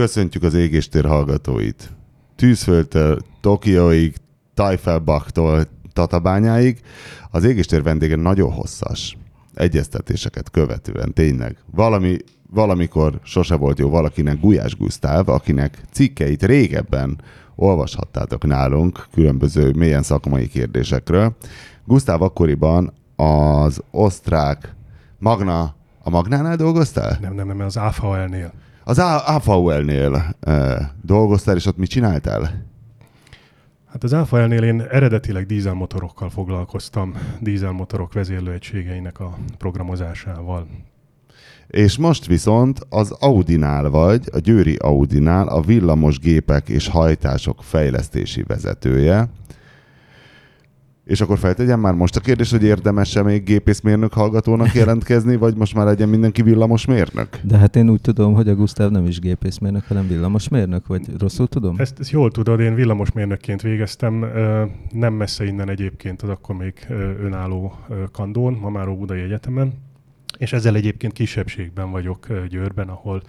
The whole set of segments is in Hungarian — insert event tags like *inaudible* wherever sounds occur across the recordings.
Köszöntjük az égéstér hallgatóit. Tűzföldtől, Tokióig, Tajfelbaktól, Tatabányáig. Az égéstér vendége nagyon hosszas. Egyeztetéseket követően, tényleg. Valami, valamikor sose volt jó valakinek Gulyás Gusztáv, akinek cikkeit régebben olvashattátok nálunk különböző mélyen szakmai kérdésekről. Gusztáv akkoriban az osztrák Magna, a Magnánál dolgoztál? Nem, nem, nem, az AVL-nél. Az AVL-nél e, dolgoztál, és ott mit csináltál? Hát az AVL-nél én eredetileg dízelmotorokkal foglalkoztam, dízelmotorok vezérlőegységeinek a programozásával. És most viszont az Audinál vagy, a Győri Audinál a villamos gépek és hajtások fejlesztési vezetője. És akkor feltegyem már most a kérdés, hogy érdemes-e még gépészmérnök hallgatónak jelentkezni, vagy most már legyen mindenki villamosmérnök? De hát én úgy tudom, hogy a Gusztáv nem is gépészmérnök, hanem villamosmérnök, vagy rosszul tudom? Ezt, ezt jól tudod, én villamosmérnökként végeztem, nem messze innen egyébként, az akkor még önálló kandón, ma már Óbudai Egyetemen, és ezzel egyébként kisebbségben vagyok Győrben, ahol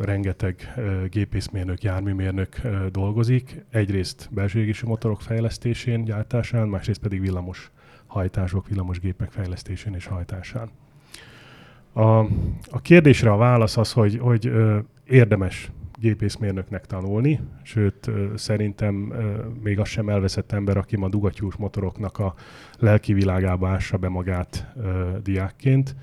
rengeteg gépészmérnök, járműmérnök dolgozik. Egyrészt belső égési motorok fejlesztésén, gyártásán, másrészt pedig villamos hajtások, villamos gépek fejlesztésén és hajtásán. A, a kérdésre a válasz az, hogy, hogy érdemes gépészmérnöknek tanulni, sőt szerintem még az sem elveszett ember, aki ma dugattyús motoroknak a lelki világába ássa be magát diákként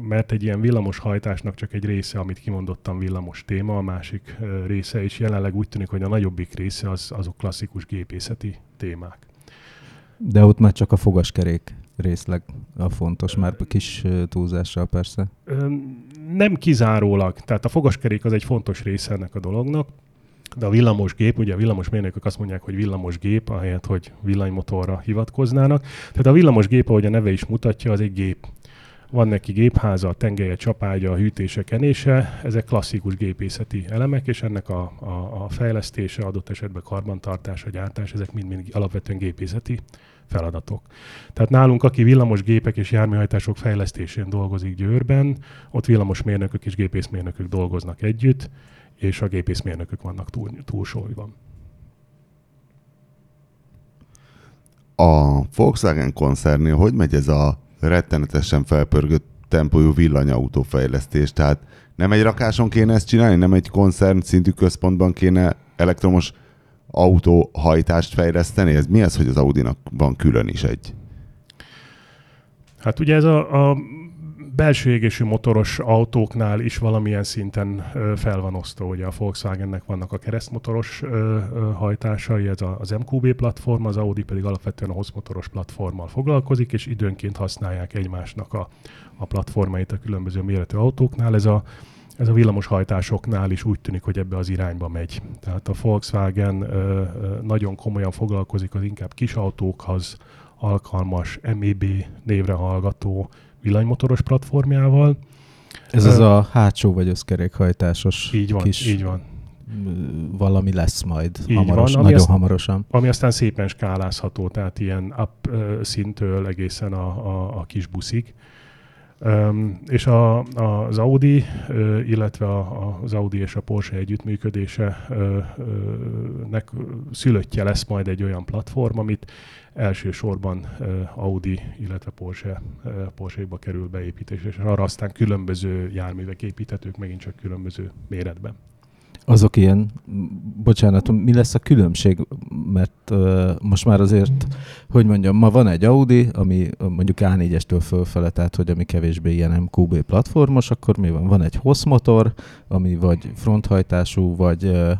mert egy ilyen villamos hajtásnak csak egy része, amit kimondottam villamos téma, a másik része, és jelenleg úgy tűnik, hogy a nagyobbik része az, azok klasszikus gépészeti témák. De ott már csak a fogaskerék részleg a fontos, már kis túlzással persze. Nem kizárólag, tehát a fogaskerék az egy fontos része ennek a dolognak, de a villamos gép, ugye a villamos mérnökök azt mondják, hogy villamos gép, ahelyett, hogy villanymotorra hivatkoznának. Tehát a villamos gép, ahogy a neve is mutatja, az egy gép. Van neki gépháza, tengelye, csapágya, hűtése, kenése, ezek klasszikus gépészeti elemek, és ennek a, a, a fejlesztése, adott esetben karbantartása, gyártás, ezek mind-mind alapvetően gépészeti feladatok. Tehát nálunk, aki villamos gépek és járműhajtások fejlesztésén dolgozik Győrben, ott villamosmérnökök és gépészmérnökök dolgoznak együtt, és a gépészmérnökök vannak túl, túlsólyban. A Volkswagen koncernnél hogy megy ez a rettenetesen felpörgött tempójú villanyautófejlesztés. Tehát nem egy rakáson kéne ezt csinálni, nem egy koncern szintű központban kéne elektromos autóhajtást fejleszteni? Ez mi az, hogy az Audinak van külön is egy? Hát ugye ez a, a belső égésű motoros autóknál is valamilyen szinten fel van osztva. Ugye a Volkswagennek vannak a keresztmotoros hajtásai, ez az MQB platform, az Audi pedig alapvetően a hosszmotoros platformmal foglalkozik, és időnként használják egymásnak a, a platformait a különböző méretű autóknál. Ez a ez a villamos hajtásoknál is úgy tűnik, hogy ebbe az irányba megy. Tehát a Volkswagen ö, nagyon komolyan foglalkozik az inkább kis autókhoz alkalmas MEB névre hallgató villanymotoros platformjával. Ez az a hátsó vagy összkerékhajtásos így van, kis így van. valami lesz majd így hamaros, van, nagyon azt, hamarosan. Ami aztán szépen skálázható, tehát ilyen up szintől egészen a, a, a kis buszig. Um, és a, a, az Audi, uh, illetve a, az Audi és a Porsche együttműködése uh, uh, nek szülöttje lesz majd egy olyan platform, amit elsősorban Audi, illetve Porsche, Porsche-ba kerül beépítés, és arra aztán különböző járművek építhetők, megint csak különböző méretben azok ilyen, bocsánat, mi lesz a különbség? Mert uh, most már azért, hogy mondjam, ma van egy Audi, ami mondjuk A4-estől fölfele, tehát hogy ami kevésbé ilyen MQB platformos, akkor mi van? Van egy hossz motor, ami vagy fronthajtású, vagy uh,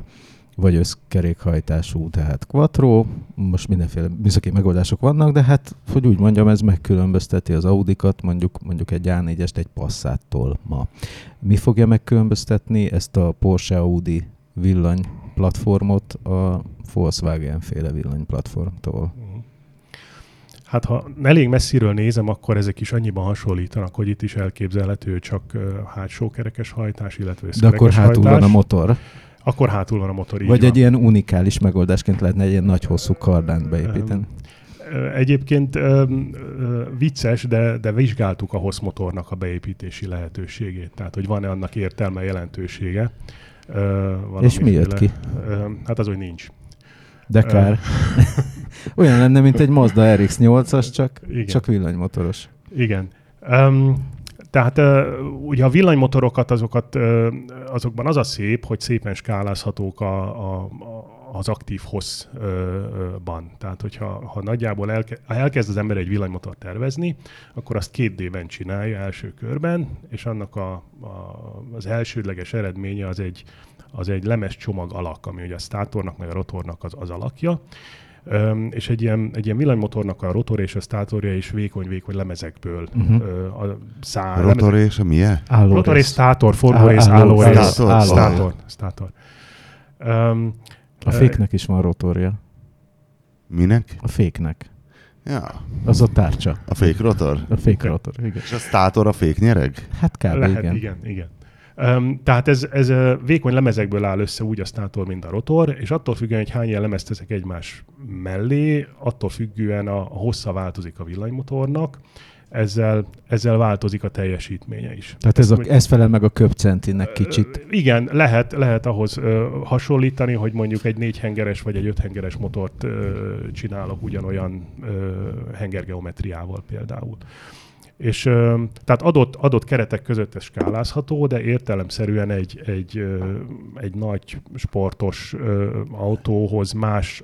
vagy összkerékhajtású, tehát quattro, most mindenféle műszaki megoldások vannak, de hát, hogy úgy mondjam, ez megkülönbözteti az Audikat, mondjuk, mondjuk egy A4-est egy Passattól ma. Mi fogja megkülönböztetni ezt a Porsche Audi villany platformot a Volkswagen féle villany platformtól? Hát ha elég messziről nézem, akkor ezek is annyiban hasonlítanak, hogy itt is elképzelhető csak hátsó kerekes hajtás, illetve De akkor hátul hajtás. van a motor. Akkor hátul van a motor, így Vagy van. egy ilyen unikális megoldásként lehetne egy ilyen nagy hosszú kardánt beépíteni. Egyébként vicces, de, de vizsgáltuk a HOSZ motornak a beépítési lehetőségét. Tehát, hogy van-e annak értelme, jelentősége. És mi jött ki? Hát az, hogy nincs. De kár. *laughs* Olyan lenne, mint egy Mazda RX-8-as, csak, Igen. csak villanymotoros. Igen. Um, tehát ugye a villanymotorokat, azokat, azokban az a szép, hogy szépen skálázhatók a, a, az aktív hosszban. Tehát, hogyha ha nagyjából elke, ha elkezd az ember egy villanymotor tervezni, akkor azt két D-ben csinálja első körben, és annak a, a, az elsődleges eredménye az egy, az egy lemez csomag alak, ami ugye a státornak, meg a rotornak az, az alakja. És egy ilyen, egy ilyen villanymotornak a rotor és a státorja is vékony-vékony lemezekből ö, a szá, A rotor és a milyen? Álló rotor és státor, fordulórész, Álló- állórész, státor, státor. státor. státor. Um, A féknek is van rotorja. Minek? A féknek. Ja, Az a tárcsa. a fék rotor. A fék rotor, igen. És a státor a fék nyereg? Hát kb. Lehet, igen. igen, igen. Um, tehát ez, ez vékony lemezekből áll össze úgy a státor, mint a rotor, és attól függően, hogy hány ilyen lemezt teszek egymás mellé, attól függően a, a hossza változik a villanymotornak, ezzel, ezzel változik a teljesítménye is. Tehát ez, a, ez felel meg a köpcentinek kicsit. Igen, lehet, lehet ahhoz ö, hasonlítani, hogy mondjuk egy négyhengeres vagy egy öthengeres motort ö, csinálok ugyanolyan ö, hengergeometriával például. És tehát adott, adott keretek között ez skálázható, de értelemszerűen egy, egy, egy nagy sportos autóhoz más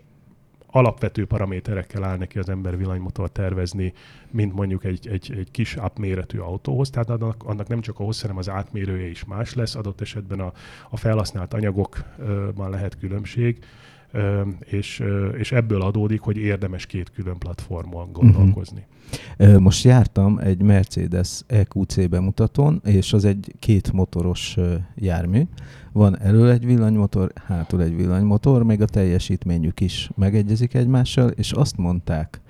alapvető paraméterekkel áll neki az ember villanymotor tervezni, mint mondjuk egy, egy, egy kis up méretű autóhoz. Tehát annak, annak nem csak a hossz, hanem az átmérője is más lesz. Adott esetben a, a felhasznált anyagokban lehet különbség, és, és ebből adódik, hogy érdemes két külön platformon gondolkozni. Ö, Most jártam egy Mercedes EQC bemutatón, és az egy két motoros jármű. Van elől egy villanymotor, hátul egy villanymotor, még a teljesítményük is megegyezik egymással, és azt mondták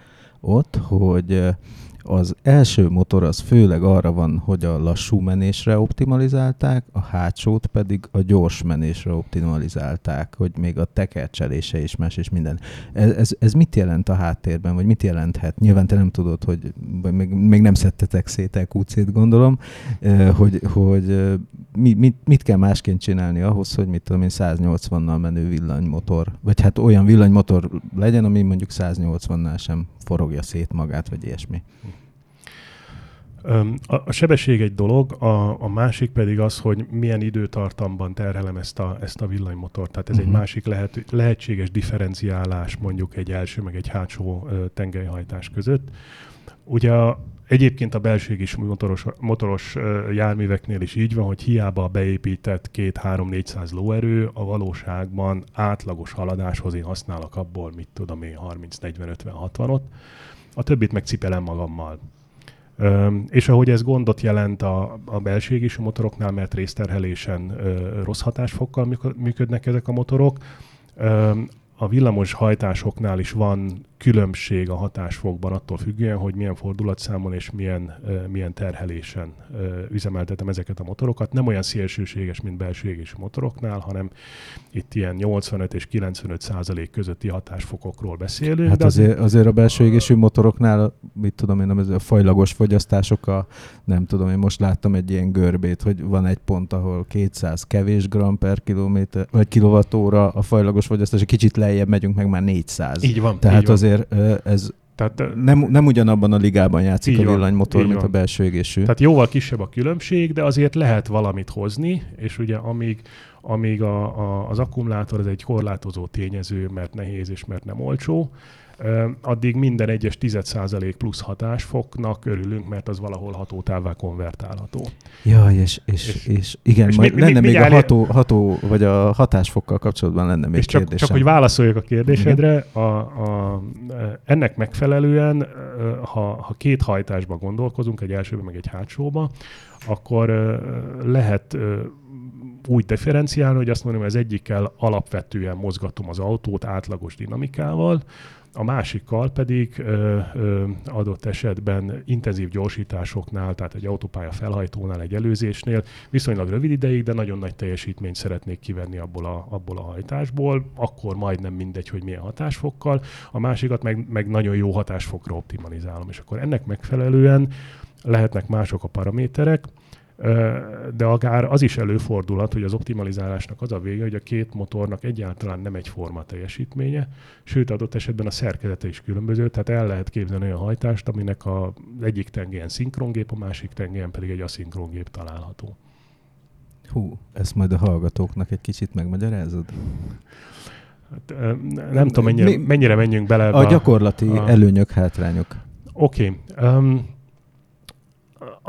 ott, hogy az első motor az főleg arra van, hogy a lassú menésre optimalizálták, a hátsót pedig a gyors menésre optimalizálták, hogy még a tekercselése is más és minden. Ez, ez, ez mit jelent a háttérben, vagy mit jelenthet? Nyilván te nem tudod, hogy vagy még, még nem szedtetek szét EQC-t, gondolom, hogy, hogy mi, mit, mit kell másként csinálni ahhoz, hogy mit tudom én, 180-nal menő villanymotor, vagy hát olyan villanymotor legyen, ami mondjuk 180-nál sem forogja szét magát, vagy ilyesmi. A, a sebesség egy dolog, a, a másik pedig az, hogy milyen időtartamban terhelem ezt a, ezt a villanymotort. Tehát ez uh-huh. egy Mhm. másik lehet, lehetséges differenciálás mondjuk egy első meg egy hátsó tengelyhajtás között. Ugye a, egyébként a belségis motoros, motoros ö, járműveknél is így van, hogy hiába a beépített 2-3-400 lóerő, a valóságban átlagos haladáshoz én használok abból, mit tudom én, 30-40-50-60-ot, a többit meg cipelem magammal. És ahogy ez gondot jelent a, a belségésű motoroknál, mert részterhelésen ö, rossz hatásfokkal műk- működnek ezek a motorok, a villamos hajtásoknál is van különbség a hatásfokban attól függően, hogy milyen fordulatszámon és milyen, milyen terhelésen üzemeltetem ezeket a motorokat. Nem olyan szélsőséges, mint belső égésű motoroknál, hanem itt ilyen 85 és 95 százalék közötti hatásfokokról beszélünk. Hát azért, azért a belső égésű motoroknál, mit tudom én, az a fajlagos fogyasztások, a, nem tudom, én most láttam egy ilyen görbét, hogy van egy pont, ahol 200 kevés gram per kilométer, vagy kilovattóra a fajlagos fogyasztás, kicsit lejjebb megyünk, meg már 400. így van. Tehát így van. azért ö, ez Tehát, nem, nem ugyanabban a ligában játszik a villanymotor, mint van. a belső égésű. Tehát jóval kisebb a különbség, de azért lehet valamit hozni, és ugye amíg, amíg a, a, az akkumulátor az egy korlátozó tényező, mert nehéz és mert nem olcsó, addig minden egyes 10% plusz hatásfoknak örülünk, mert az valahol hatótávvá konvertálható. Jaj, és, és, És- és, igen, és majd mi- mi- lenne még a mindjárt- ható, ható, vagy a hatásfokkal kapcsolatban lenne még és csak, kérdésem. csak hogy válaszoljak a kérdésedre, a, a, ennek megfelelően, ö, ha, ha két hajtásban gondolkozunk, egy elsőben meg egy hátsóba, akkor ö, lehet úgy differenciálni, hogy azt mondom, hogy az egyikkel alapvetően mozgatom az autót átlagos dinamikával, a másikkal pedig ö, ö, adott esetben intenzív gyorsításoknál, tehát egy autópálya felhajtónál, egy előzésnél viszonylag rövid ideig, de nagyon nagy teljesítményt szeretnék kivenni abból a, abból a hajtásból, akkor majdnem mindegy, hogy milyen hatásfokkal, a másikat meg, meg nagyon jó hatásfokra optimalizálom, és akkor ennek megfelelően lehetnek mások a paraméterek, de akár az is előfordulhat, hogy az optimalizálásnak az a vége, hogy a két motornak egyáltalán nem egyforma teljesítménye, sőt adott esetben a szerkezete is különböző, tehát el lehet képzelni olyan hajtást, aminek az egyik tengelyen szinkrongép, a másik tengelyen pedig egy aszinkrongép található. Hú, ezt majd a hallgatóknak egy kicsit megmagyarázod? Hát, nem tudom, mennyire, Mi, mennyire menjünk bele. A, a gyakorlati a... előnyök, hátrányok. Oké. Okay. Um,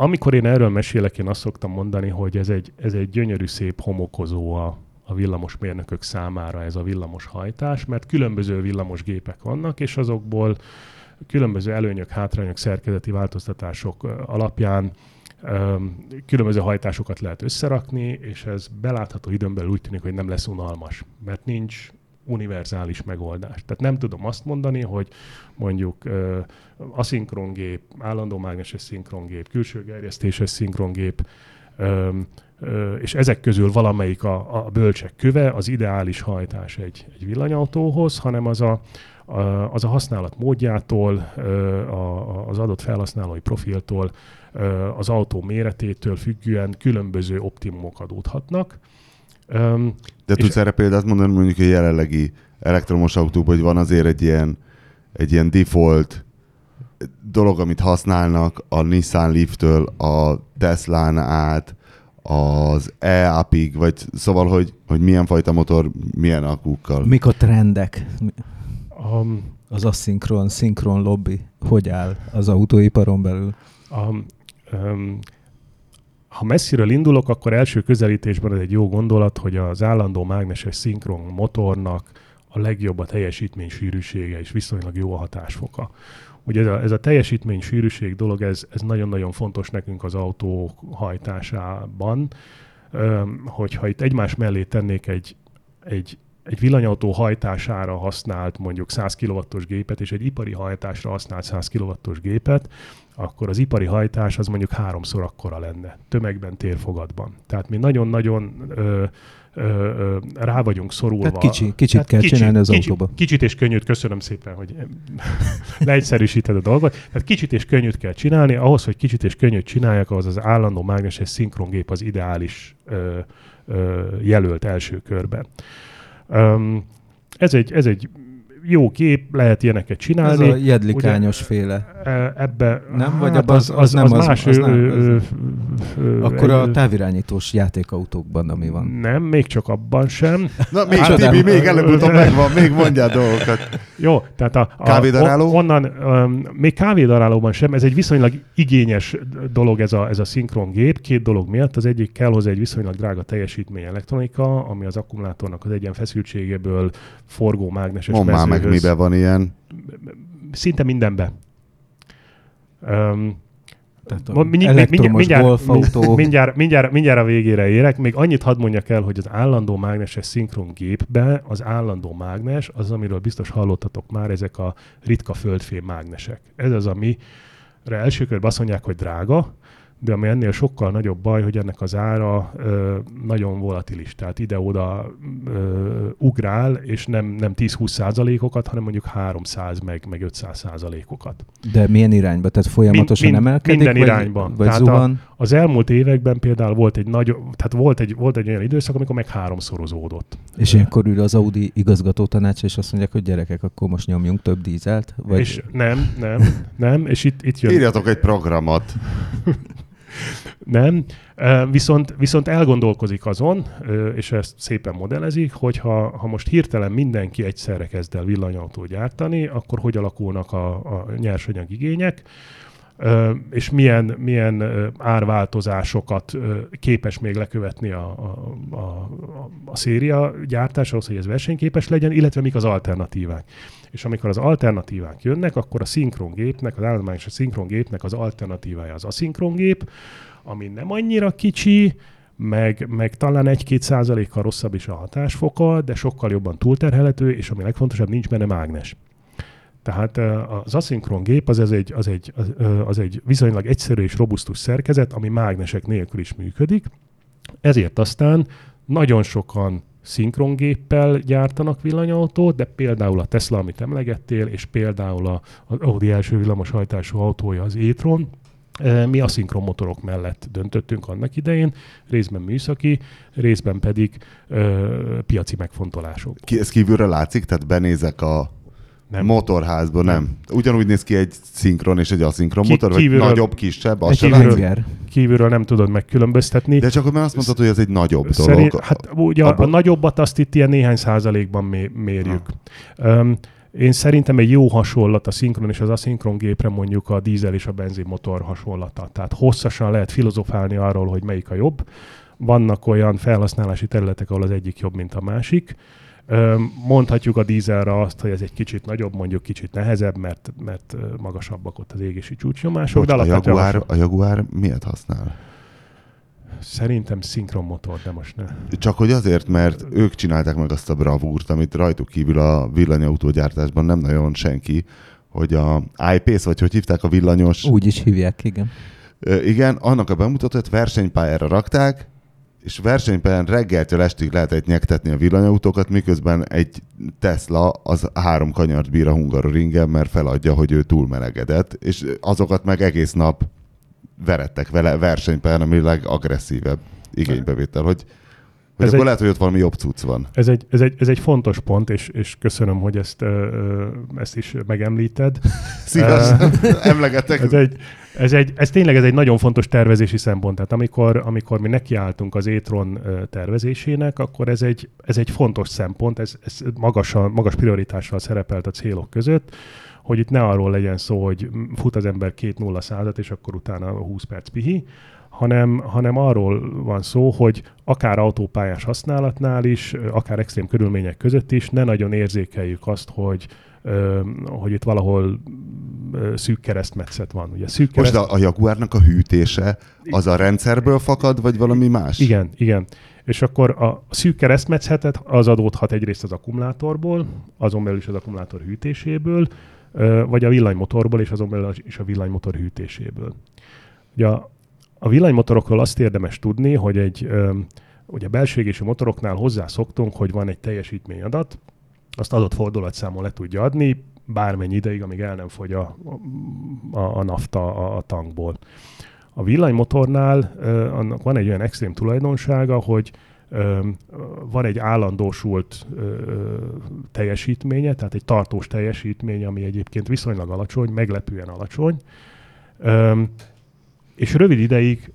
amikor én erről mesélek, én azt szoktam mondani, hogy ez egy, ez egy gyönyörű, szép homokozó a, a villamosmérnökök számára ez a villamos hajtás, mert különböző villamos gépek vannak, és azokból különböző előnyök, hátrányok, szerkezeti változtatások alapján különböző hajtásokat lehet összerakni, és ez belátható időn belül úgy tűnik, hogy nem lesz unalmas, mert nincs univerzális megoldás. Tehát nem tudom azt mondani, hogy mondjuk uh, aszinkrongép, állandó mágneses szinkrongép, külső gerjesztéses szinkrongép, um, uh, és ezek közül valamelyik a, a bölcsek köve, az ideális hajtás egy, egy villanyautóhoz, hanem az a, a, az a használat módjától, a, az adott felhasználói profiltól, az autó méretétől függően különböző optimumok adódhatnak. De tudsz erre példát mondani, mondjuk a jelenlegi elektromos autóban, hogy van azért egy ilyen, egy ilyen default dolog, amit használnak a Nissan Leaf-től a Tesla-n át, az e-apig, vagy szóval, hogy, hogy milyen fajta motor, milyen akúkkal. Mik a trendek? Um, az aszinkron, szinkron lobby, hogy áll az autóiparon belül? Um, um, ha messziről indulok, akkor első közelítésben ez egy jó gondolat, hogy az állandó mágneses szinkron motornak a legjobb a teljesítmény sűrűsége és viszonylag jó a hatásfoka. Ugye ez a, ez a teljesítmény sűrűség dolog, ez, ez nagyon-nagyon fontos nekünk az autó hajtásában, hogyha itt egymás mellé tennék egy, egy egy villanyautó hajtására használt mondjuk 100 kW-os gépet, és egy ipari hajtásra használt 100 kW-os gépet, akkor az ipari hajtás az mondjuk háromszor akkora lenne, tömegben, térfogatban. Tehát mi nagyon-nagyon ö, ö, ö, rá vagyunk szorulva. Tehát kicsi, kicsit Tehát kell kicsi, csinálni az kicsi, autóba. Kicsit és könnyűt, köszönöm szépen, hogy *laughs* leegyszerűsíted a dolgot. Tehát kicsit és könnyűt kell csinálni, ahhoz, hogy kicsit és könnyűt csináljak, az az állandó mágneses szinkrongép az ideális ö, ö, jelölt első körben. Ez, egy, ez egy jó kép, lehet ilyeneket csinálni. Ez a jedlikányos Ugye, féle. E, ebbe, nem, vagy hát az, az, az, nem, az, az más. Az, az nem, ö, ö, akkor a távirányítós játékautókban, ami van. Nem, még csak abban sem. Na, még hát, Tibi, még előbb-utóbb megvan, még mondjál *laughs* dolgokat. Jó, tehát a, a kávédaráló? onnan, um, még kávédarálóban sem, ez egy viszonylag igényes dolog ez a, ez a szinkron gép, két dolog miatt. Az egyik kell hozzá egy viszonylag drága teljesítmény elektronika, ami az akkumulátornak az egyen feszültségéből forgó mágneses Mondd meg, miben van ilyen. Szinte mindenbe. Um, tehát a mindjárt, mindjárt, golfautó. *laughs* Mindjárt, mindjárt, mindjárt a végére érek. Még annyit hadd mondjak el, hogy az állandó mágneses szinkron gépbe az állandó mágnes, az, amiről biztos hallottatok már, ezek a ritka földfém mágnesek. Ez az, amire első körben azt mondják, hogy drága, de ami ennél sokkal nagyobb baj, hogy ennek az ára ö, nagyon volatilis, tehát ide-oda ö, ugrál, és nem, nem 10-20 százalékokat, hanem mondjuk 300 meg, meg 500 százalékokat. De milyen irányba? Tehát folyamatosan mind, emelkedik? Minden vagy, irányban. Vagy tehát zuhan? A, az elmúlt években például volt egy nagy, tehát volt egy, volt egy olyan időszak, amikor meg háromszorozódott. És ilyenkor ül az Audi igazgató tanács, és azt mondják, hogy gyerekek, akkor most nyomjunk több dízelt? Vagy... És nem, nem, nem, és itt, itt jön. Írjatok egy programot. Nem, viszont, viszont elgondolkozik azon, és ezt szépen modellezik, hogy ha, ha most hirtelen mindenki egyszerre kezd el villanyautót gyártani, akkor hogy alakulnak a, a nyersanyag igények, és milyen, milyen árváltozásokat képes még lekövetni a, a, a, a széria gyártás, ahhoz, hogy ez versenyképes legyen, illetve mik az alternatívák. És amikor az alternatívák jönnek, akkor a szinkrongépnek, az állományos a szinkrongépnek az alternatívája az aszinkrongép, ami nem annyira kicsi, meg, meg talán egy-két százalékkal rosszabb is a hatásfoka, de sokkal jobban túlterhelhető, és ami legfontosabb, nincs benne mágnes. Tehát az aszinkron gép az, az, egy, az, egy, az, az egy viszonylag egyszerű és robusztus szerkezet, ami mágnesek nélkül is működik. Ezért aztán nagyon sokan szinkrongéppel gyártanak villanyautót, de például a Tesla, amit emlegettél, és például a, a Audi első villamosajtású autója az e-tron, mi aszinkron motorok mellett döntöttünk annak idején, részben műszaki, részben pedig ö, piaci megfontolások. Ki, ez kívülre látszik? Tehát benézek a nem. Motorházban nem. nem. Ugyanúgy néz ki egy szinkron és egy aszinkron Ki, motor, kívülről, vagy nagyobb, kisebb, az kívülről, kívülről nem tudod megkülönböztetni. De csak mert azt mondtad, hogy ez egy nagyobb Szerint, dolog. Hát ugye Abba... a nagyobbat azt itt ilyen néhány százalékban mérjük. Um, én szerintem egy jó hasonlat a szinkron és az aszinkron gépre mondjuk a dízel és a benzinmotor hasonlata. Tehát hosszasan lehet filozofálni arról, hogy melyik a jobb. Vannak olyan felhasználási területek, ahol az egyik jobb, mint a másik. Mondhatjuk a dízelre azt, hogy ez egy kicsit nagyobb, mondjuk kicsit nehezebb, mert, mert magasabbak ott az égési csúcsnyomások. Bocs, de a, Jaguar, a Jaguar miért használ? Szerintem szinkron motor, de most ne. Csak hogy azért, mert ők csinálták meg azt a bravúrt, amit rajtuk kívül a villanyautógyártásban nem nagyon senki, hogy a iPace, vagy hogy hívták a villanyos... Úgy is hívják, igen. Igen, annak a bemutatót versenypályára rakták, és versenyben reggeltől estig lehetett nyektetni a villanyautókat, miközben egy Tesla az három kanyart bír a Hungaroringen, mert feladja, hogy ő túlmelegedett, és azokat meg egész nap verettek vele versenyben, ami legagresszívebb igénybevétel, hogy hogy ez akkor egy, lehet, hogy ott valami jobb cucc van. Ez egy, ez egy, ez egy fontos pont, és, és köszönöm, hogy ezt, ezt is megemlíted. *laughs* Szívesen, emlegetek. Ez, egy, ez, egy, ez tényleg ez egy nagyon fontos tervezési szempont. Tehát amikor, amikor mi nekiálltunk az Étron tervezésének, akkor ez egy, ez egy fontos szempont, ez, ez magas, magas prioritással szerepelt a célok között, hogy itt ne arról legyen szó, hogy fut az ember két nulla százat, és akkor utána 20 perc pihi, hanem, hanem arról van szó, hogy akár autópályás használatnál is, akár extrém körülmények között is ne nagyon érzékeljük azt, hogy, hogy itt valahol szűk keresztmetszet van. Ugye szűk kereszt... Most a, a Jaguárnak a hűtése az a rendszerből fakad, vagy valami más? Igen, igen. És akkor a szűk keresztmetszetet az adódhat egyrészt az akkumulátorból, azon belül is az akkumulátor hűtéséből, vagy a villanymotorból, és azon belül is a villanymotor hűtéséből. Ugye a, a villanymotorokról azt érdemes tudni, hogy egy ugye belső égési motoroknál hozzászoktunk, hogy van egy teljesítményadat, azt adott fordulatszámon le tudja adni, bármennyi ideig, amíg el nem fogy a, a, a nafta a, a tankból. A villanymotornál uh, annak van egy olyan extrém tulajdonsága, hogy van egy állandósult teljesítménye, tehát egy tartós teljesítmény, ami egyébként viszonylag alacsony, meglepően alacsony, és rövid ideig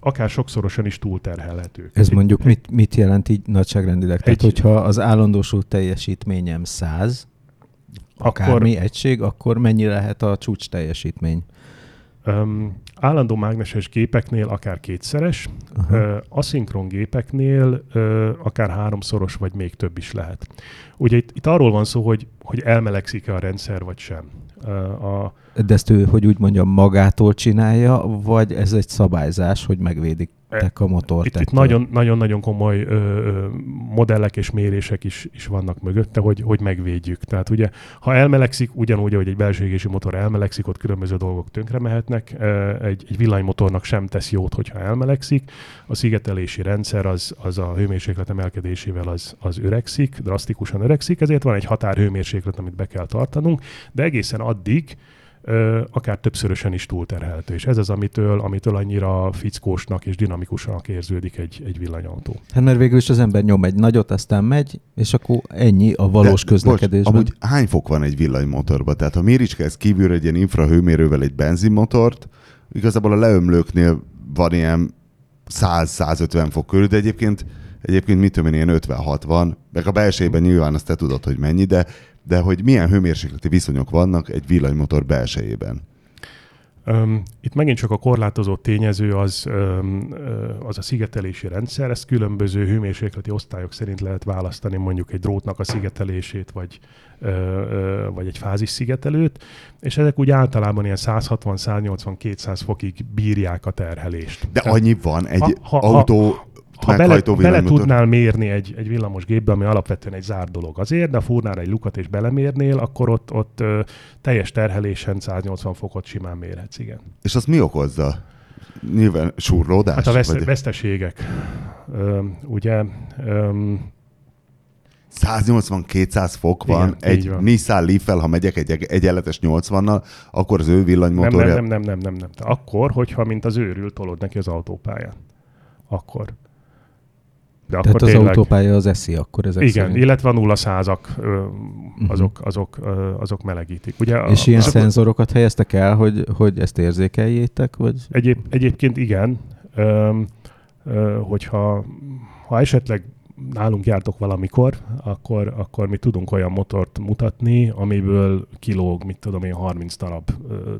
akár sokszorosan is túlterhelhető. Ez egy, mondjuk mit, mit jelent így nagyságrendileg? Egy, Tehát, hogyha az állandósult teljesítményem 100, akármi akkor, egység, akkor mennyi lehet a csúcs teljesítmény? Um, állandó mágneses gépeknél akár kétszeres, uh, aszinkron gépeknél akár háromszoros, vagy még több is lehet. Ugye itt, itt arról van szó, hogy, hogy elmelegszik-e a rendszer, vagy sem. A, De ezt ő, hogy úgy mondjam, magától csinálja, vagy ez egy szabályzás, hogy megvédik a motort. Itt, itt nagyon, nagyon-nagyon komoly ö, ö, modellek és mérések is, is vannak mögötte, hogy, hogy megvédjük. Tehát ugye, ha elmelegszik, ugyanúgy, hogy egy belső motor elmelegszik, ott különböző dolgok tönkre mehetnek. Egy, egy villanymotornak sem tesz jót, hogyha elmelegszik. A szigetelési rendszer az, az a hőmérséklet emelkedésével az, az öregszik, drasztikusan öregszik, ezért van egy határhőmérséklet, amit be kell tartanunk, de egészen addig, akár többszörösen is túlterhelhető. És ez az, amitől, amitől annyira fickósnak és dinamikusnak érződik egy, egy villanyautó. Hát mert végül is az ember nyom egy nagyot, aztán megy, és akkor ennyi a valós De, közlekedésben. Bocs, amúgy hány fok van egy villanymotorban? Tehát ha méricskálsz kívülre egy ilyen infrahőmérővel egy benzinmotort, igazából a leömlőknél van ilyen 100-150 fok körül, de egyébként Egyébként mit tudom én, ilyen 50-60, meg a belsejében nyilván azt te tudod, hogy mennyi, de de hogy milyen hőmérsékleti viszonyok vannak egy villanymotor belsejében. Um, itt megint csak a korlátozó tényező az, um, az a szigetelési rendszer. Ezt különböző hőmérsékleti osztályok szerint lehet választani, mondjuk egy drótnak a szigetelését, vagy, uh, vagy egy fázis szigetelőt, és ezek úgy általában ilyen 160, 180, 200 fokig bírják a terhelést. De Tehát, annyi van egy ha, ha, autó ha bele, meghajtó bele villanymotor. tudnál mérni egy, egy villamos gépbe, ami alapvetően egy zárt dolog azért, de fúrnál egy lukat és belemérnél, akkor ott, ott ö, teljes terhelésen 180 fokot simán mérhetsz, igen. És azt mi okozza? Nyilván surlódás? Hát a vesz- Vagy veszteségek. Ö, ugye, ö, 180-200 fok van, Igen, egy van. Nissan leaf ha megyek egy egyenletes 80-nal, akkor az ő nem, villanymotorja... nem, nem, nem, nem, nem, nem. Te akkor, hogyha mint az őrült tolod neki az autópályán. Akkor. De Tehát az autópálya az eszi akkor ezek Igen, szerint. illetve a nulla százak, ö, azok, azok, azok melegítik. Ugye, a- És ilyen azok- szenzorokat helyeztek el, hogy, hogy ezt érzékeljétek? Vagy? Egyéb, egyébként igen, ö, ö, hogyha ha esetleg nálunk jártok valamikor, akkor, akkor mi tudunk olyan motort mutatni, amiből kilóg, mit tudom én, 30 darab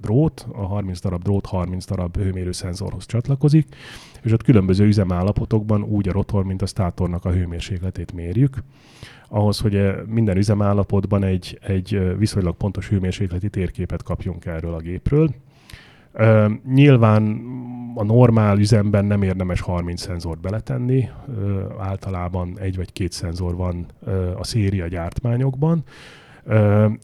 drót, a 30 darab drót 30 darab hőmérőszenzorhoz csatlakozik, és ott különböző üzemállapotokban úgy a rotor, mint a státornak a hőmérsékletét mérjük. Ahhoz, hogy minden üzemállapotban egy, egy viszonylag pontos hőmérsékleti térképet kapjunk erről a gépről. Nyilván a normál üzemben nem érdemes 30 szenzort beletenni, általában egy vagy két szenzor van a széria gyártmányokban,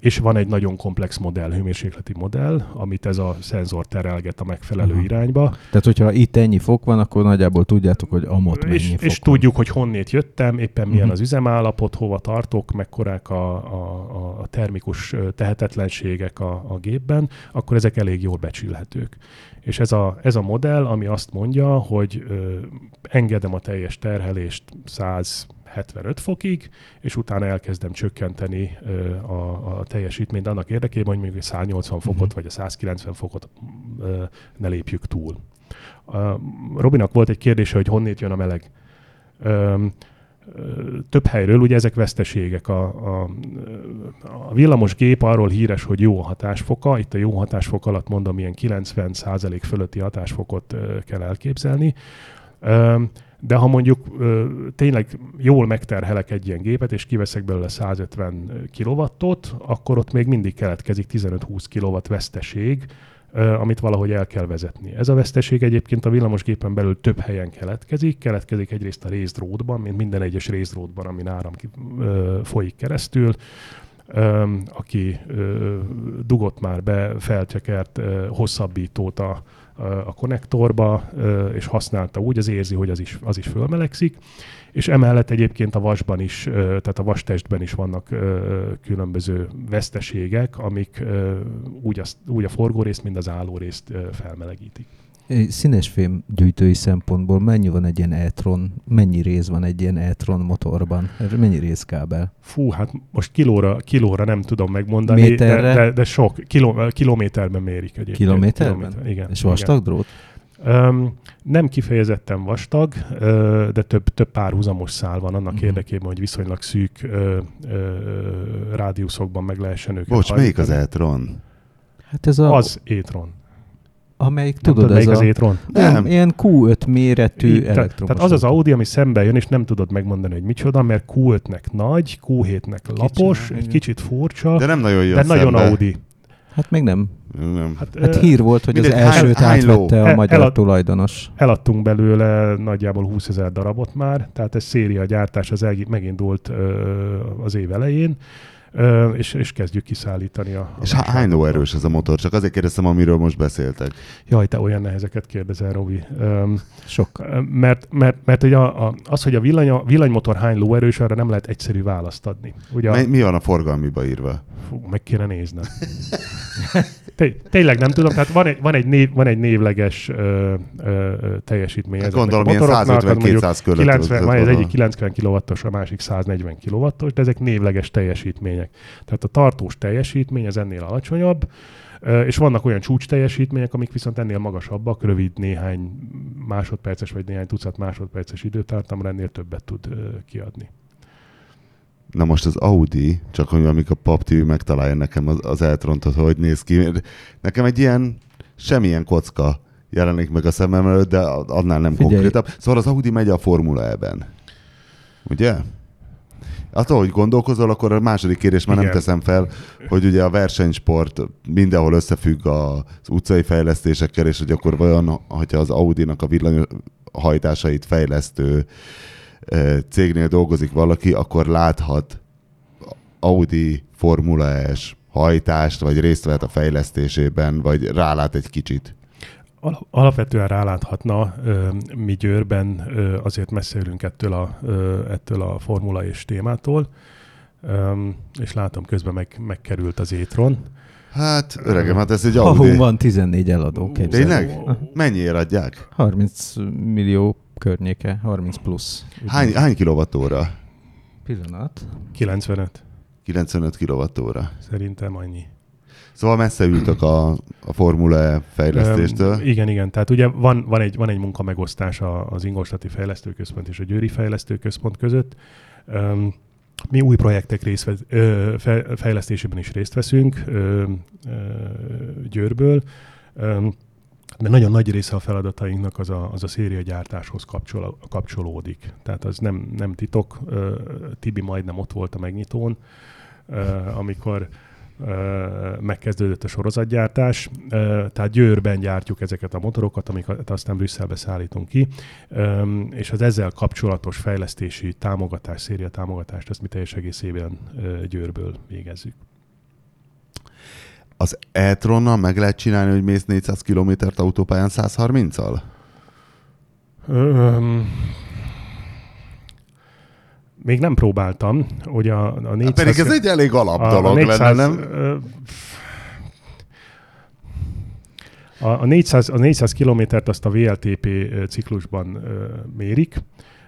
és van egy nagyon komplex modell, hőmérsékleti modell, amit ez a szenzor terelget a megfelelő Aha. irányba, Tehát, hogyha itt ennyi fok van, akkor nagyjából tudjátok, hogy amott mennyi és, fok és van. tudjuk, hogy honnét jöttem, éppen milyen Mhm. az üzemállapot, hova tartok, mekkorák a, a, a termikus tehetetlenségek a, a gépben, akkor ezek elég jól becsülhetők. És ez a, ez a modell, ami azt mondja, hogy ö, engedem a teljes terhelést 175 fokig, és utána elkezdem csökkenteni a, a teljesítményt annak érdekében, hogy mondjuk a 180 fokot Mhm. vagy a 190 fokot ne lépjük túl. Robinak volt egy kérdése, hogy honnét jön a meleg. Több helyről, ugye ezek veszteségek. A, a, a villamos gép arról híres, hogy jó a hatásfoka. Itt a jó hatásfok alatt mondom, ilyen 90% fölötti hatásfokot kell elképzelni. De ha mondjuk ö, tényleg jól megterhelek egy ilyen gépet, és kiveszek belőle 150 kilowattot, akkor ott még mindig keletkezik 15-20 kilowatt veszteség, ö, amit valahogy el kell vezetni. Ez a veszteség egyébként a villamosgépen belül több helyen keletkezik. Keletkezik egyrészt a részdrótban, mint minden egyes részdrótban, ami áram ki- ö, folyik keresztül. Aki dugott már be felcsekert hosszabbítót a, a, a konnektorba, és használta úgy, az érzi, hogy az is, az is fölmelegszik. És emellett egyébként a vasban is, tehát a vastestben is vannak különböző veszteségek, amik úgy, azt, úgy a forgórészt, mint az állórészt felmelegítik. Egy Színes fém gyűjtői szempontból mennyi van egy ilyen e-tron, mennyi rész van egy ilyen e-tron motorban? Mennyi részkábel? Fú, hát most kilóra, kilóra nem tudom megmondani, Méterre? de, de, de sok, kiló, kilométerben mérik egyébként. Kilométerben? Kilométer, igen. És vastag drót? Öm, nem kifejezetten vastag, ö, de több, több párhuzamos szál van annak Mhm. érdekében, hogy viszonylag szűk ö, ö, rádiuszokban meg lehessen őket Bocs, melyik az hajtani. Eltron? Hát ez a, Az Étron. Amelyik Nem tudod, tudod, ez az a, Étron? ilyen, Nem. ilyen Q5 méretű tehát, elektromos. tehát az az. Audi, ami szembe jön, és nem tudod megmondani, hogy micsoda, mert Q5-nek nagy, Q7-nek lapos, igen. egy kicsit furcsa, De nem nagyon jön de nagyon szembe. Audi. Hát még nem. Nem. Hát, Hát hír volt, hogy mindegy, az elsőt hány- átvette a El- magyar elad- tulajdonos. Eladtunk belőle nagyjából 20 ezer darabot már, tehát ez széria gyártás az megindult ö, az év elején, és, és kezdjük kiszállítani a, a És há- hány ló vásárlókra. erős ez a motor? Csak azért kérdeztem, amiről most beszéltek. Jaj, te olyan nehezeket kérdezel, Robi. Sok. mert, mert, mert ugye a, a, az, hogy a villany, villanymotor hány lóerős, arra nem lehet egyszerű választ adni. Ugye, Mi, mi van a forgalmiba írva? fú, meg kéne néznem. Té- tényleg nem tudom, tehát van egy, van egy, név, van egy névleges ö, ö, teljesítmény. ezeknek Gondolom, a ilyen motoroknak, az mondjuk 150-200 között. 90, ott- van az egyik 90 kW-os, a másik 140 kW-os, de ezek névleges teljesítmények. Tehát a tartós teljesítmény az ennél alacsonyabb, és vannak olyan csúcs teljesítmények, amik viszont ennél magasabbak, rövid néhány másodperces vagy néhány tucat másodperces időtartamra ennél többet tud kiadni. Na most az Audi, csak hogy amikor a Pap TV megtalálja nekem az, az eltrontot, hogy néz ki. Nekem egy ilyen semmilyen kocka jelenik meg a szemem előtt, de annál nem Figyelj. konkrétabb. Szóval az Audi megy a Formula E-ben. Ugye? Hát ahogy gondolkozol, akkor a második kérdés már nem Igen. teszem fel, hogy ugye a versenysport mindenhol összefügg az utcai fejlesztésekkel, és hogy akkor vajon, hogyha az Audi-nak a villanyhajtásait fejlesztő cégnél dolgozik valaki, akkor láthat Audi Formula S hajtást, vagy részt vehet a fejlesztésében, vagy rálát egy kicsit. Al- Alapvetően ráláthatna, mi Győrben azért messze ülünk ettől a, ettől a formula és témától, és látom közben meg, megkerült az étron. Hát, öregem, hát ez egy Ahol Audi. van 14 eladó, képzeld. Tényleg? Mennyiért adják? 30 millió környéke, 30 plusz. Hány, hány kilovattóra? Pillanat. 95, 95 kilovattóra. szerintem annyi. Szóval messze ültök a, a Formula E fejlesztéstől. Igen, igen. Tehát ugye van, van, egy, van egy munkamegosztás a- az Ingolstati Fejlesztőközpont és a Győri Fejlesztőközpont között. Mi új projektek részve, fejlesztésében is részt veszünk Győrből, de nagyon nagy része a feladatainknak az a, az a szériagyártáshoz kapcsol, kapcsolódik. Tehát az nem, nem titok. Tibi majdnem ott volt a megnyitón, amikor megkezdődött a sorozatgyártás. Tehát Győrben gyártjuk ezeket a motorokat, amiket aztán Brüsszelbe szállítunk ki, és az ezzel kapcsolatos fejlesztési támogatás, széria támogatást, ezt mi teljes egészében Győrből végezzük. Az e-tronnal meg lehet csinálni, hogy mész 400 kilométert autópályán 130-al? Öm, még nem próbáltam, hogy a, a 400... Hát pedig ez egy elég alap a, dolog a 400, lenne, nem? ö, A, a 400, a 400 kilométert azt a VLTP ciklusban ö, mérik,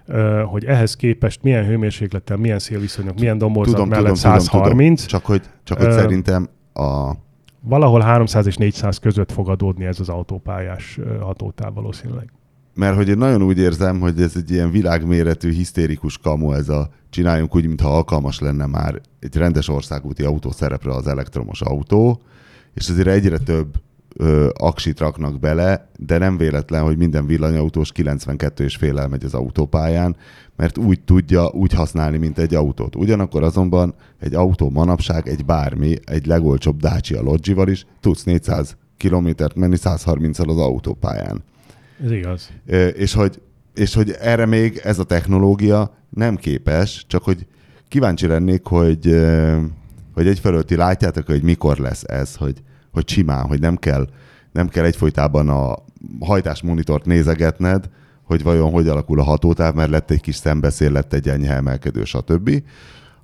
ö, hogy ehhez képest milyen hőmérséklettel, milyen szélviszonyok, milyen domborzat Tudom, mellett tudom, tudom, 130, Csak hogy, csak hogy Ö, szerintem a, valahol 300 és 400 között fog adódni ez az autópályás hatótáv valószínűleg. Mert hogy én nagyon úgy érzem, hogy ez egy ilyen világméretű, hisztérikus kamu ez a csináljunk úgy, mintha alkalmas lenne már egy rendes országúti autó szerepre az elektromos autó, és azért egyre több ö, aksit raknak bele, de nem véletlen, hogy minden villanyautós 92 és fél elmegy az autópályán, mert úgy tudja úgy használni, mint egy autót. Ugyanakkor azonban egy autó manapság, egy bármi, egy legolcsóbb Dacia Logival is tudsz 400 kilométert menni 130-al az autópályán. Ez igaz. És hogy, és hogy erre még ez a technológia nem képes, csak hogy kíváncsi lennék, hogy, hogy egyfelől ti látjátok, hogy mikor lesz ez, hogy, hogy simán, hogy nem kell, nem kell egyfolytában a hajtásmonitort nézegetned, hogy vajon hogy alakul a hatótáv, mert lett egy kis szembeszél, lett egy enyhe emelkedő, stb.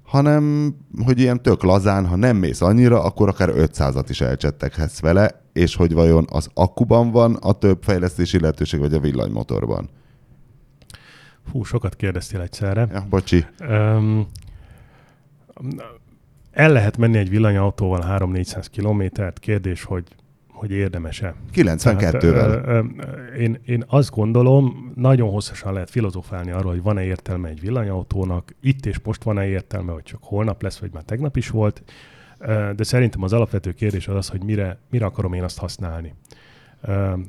hanem, hogy ilyen tök lazán, ha nem mész annyira, akkor akár 500-at is elcsetteghetsz vele, és hogy vajon az akkuban van a több fejlesztési lehetőség, vagy a villanymotorban. Fú, sokat kérdeztél egyszerre. Ja, bocsi. Um, el lehet menni egy villanyautóval 3-400 kilométert, kérdés, hogy, hogy érdemese. 92-vel. ö, ö, én, én azt gondolom, nagyon hosszasan lehet filozofálni arról, hogy van-e értelme egy villanyautónak, itt és most van-e értelme, vagy csak holnap lesz, vagy már tegnap is volt. De szerintem az alapvető kérdés az az, hogy mire, mire akarom én azt használni.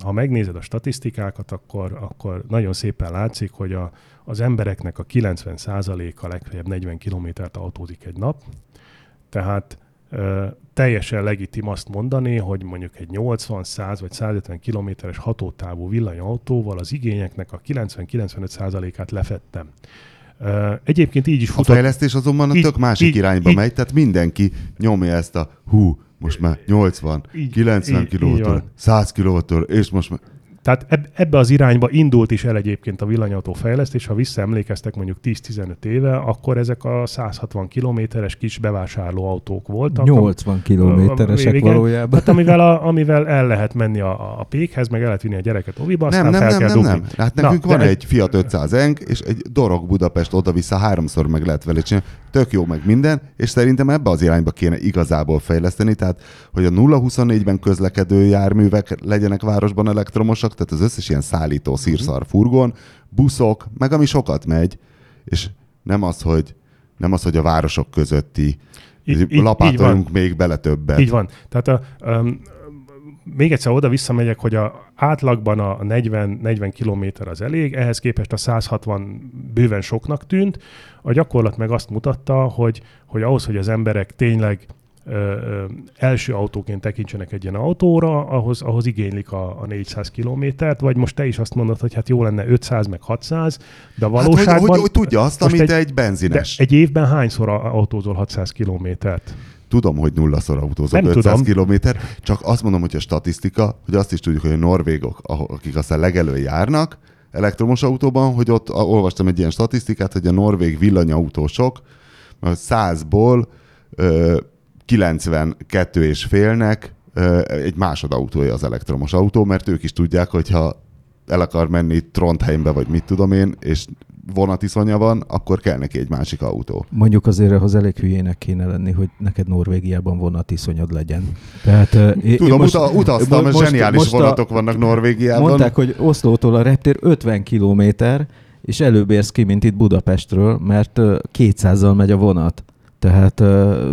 Ha megnézed a statisztikákat, akkor, akkor nagyon szépen látszik, hogy a, az embereknek a 90%-a legfeljebb 40 kilométert autózik egy nap. Tehát ö, teljesen legitim azt mondani, hogy mondjuk egy 80, 100 vagy 150 kilométeres hatótávú villanyautóval az igényeknek a 90-95%-át lefettem. Egyébként így is A futott. fejlesztés azonban a Így- tök másik így- irányba így- megy, tehát mindenki nyomja ezt a hú, most már 80, Így- 90 így- így kW, van. 100 kW, és most már... Tehát eb- ebbe az irányba indult is el egyébként a villanyautó fejlesztés. Ha visszaemlékeztek mondjuk 10-15 éve, akkor ezek a 160 kilométeres kis bevásárló autók voltak. 80 kilométeresek Igen. valójában. Hát amivel, a, amivel el lehet menni a, a pékhez, meg el lehet vinni a gyereket oviba, aztán Nem, nem, fel nem, kell nem, dugni. nem. Hát Na, nekünk de van ez- egy Fiat 500 eng, és egy Dorog Budapest oda-vissza háromszor meg lehet vele csinálni. Tök jó meg minden, és szerintem ebbe az irányba kéne igazából fejleszteni, tehát hogy a 0-24-ben közlekedő járművek legyenek városban elektromosak, tehát az összes ilyen szállító Mhm. szírszar furgon, buszok, meg ami sokat megy, és nem az, hogy nem az, hogy a városok közötti Így- lapátoljunk még bele többet. Így van. Tehát a, um, még egyszer oda visszamegyek, hogy a, átlagban a 40, 40 km az elég, ehhez képest a 160 bőven soknak tűnt. A gyakorlat meg azt mutatta, hogy, hogy ahhoz, hogy az emberek tényleg ö, ö, első autóként tekintsenek egy ilyen autóra, ahhoz, ahhoz igénylik a, a 400 kilométert, vagy most te is azt mondod, hogy hát jó lenne 500 meg 600, de a valóságban... Hát, hogy, hogy, hogy tudja azt, amit egy- egy, benzines. De egy évben hányszor autózol 600 kilométert? Tudom, hogy nullaszor autózok Nem 500 tudom. kilométer, csak azt mondom, hogy a statisztika, hogy azt is tudjuk, hogy a norvégok, akik aztán legelő járnak elektromos autóban, hogy ott olvastam egy ilyen statisztikát, hogy a norvég villanyautósok a 100-ból ö, 92 és félnek egy másodautója az elektromos autó, mert ők is tudják, hogyha el akar menni Trondheimbe, vagy mit tudom én, és vonatiszonya van, akkor kell neki egy másik autó. Mondjuk azért ahhoz elég hülyének kéne lenni, hogy neked Norvégiában vonatiszonyod legyen. Tehát, én- Tudom, én most, uta, utaztam, mo- most, zseniális most a- vonatok vannak Norvégiában. Mondták, hogy Oszlótól a reptér 50 kilométer, és előbb érsz ki, mint itt Budapestről, mert ö, 200-zal megy a vonat. Tehát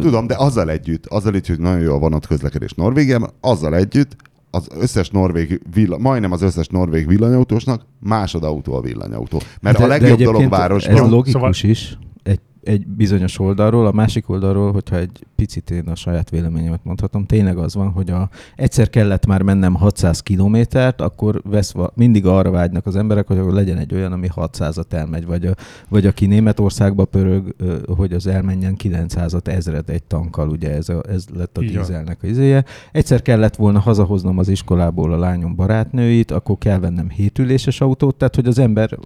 Tudom, de azzal együtt, azzal együtt, hogy nagyon jó a vonat közlekedés Norvégiában, azzal együtt az összes norvég, villa, majdnem az összes norvég villanyautósnak másodautó a villanyautó. Mert de, a legjobb dolog városban... Ez logikus Szóval- is, egy, egy bizonyos oldalról, a másik oldalról, hogyha egy picit én a saját véleményemet mondhatom, tényleg az van, hogy a, egyszer kellett már mennem 600 kilométert, akkor vesz, va- mindig arra vágynak az emberek, hogy legyen egy olyan, ami 600-at elmegy, vagy, a, vagy aki Németországba pörög, hogy az elmenjen 900-at ezred egy tankkal, ugye ez, a, ez lett a van. dízelnek a izéje. Egyszer kellett volna hazahoznom az iskolából a lányom barátnőit, akkor kell vennem hétüléses autót, tehát hogy az ember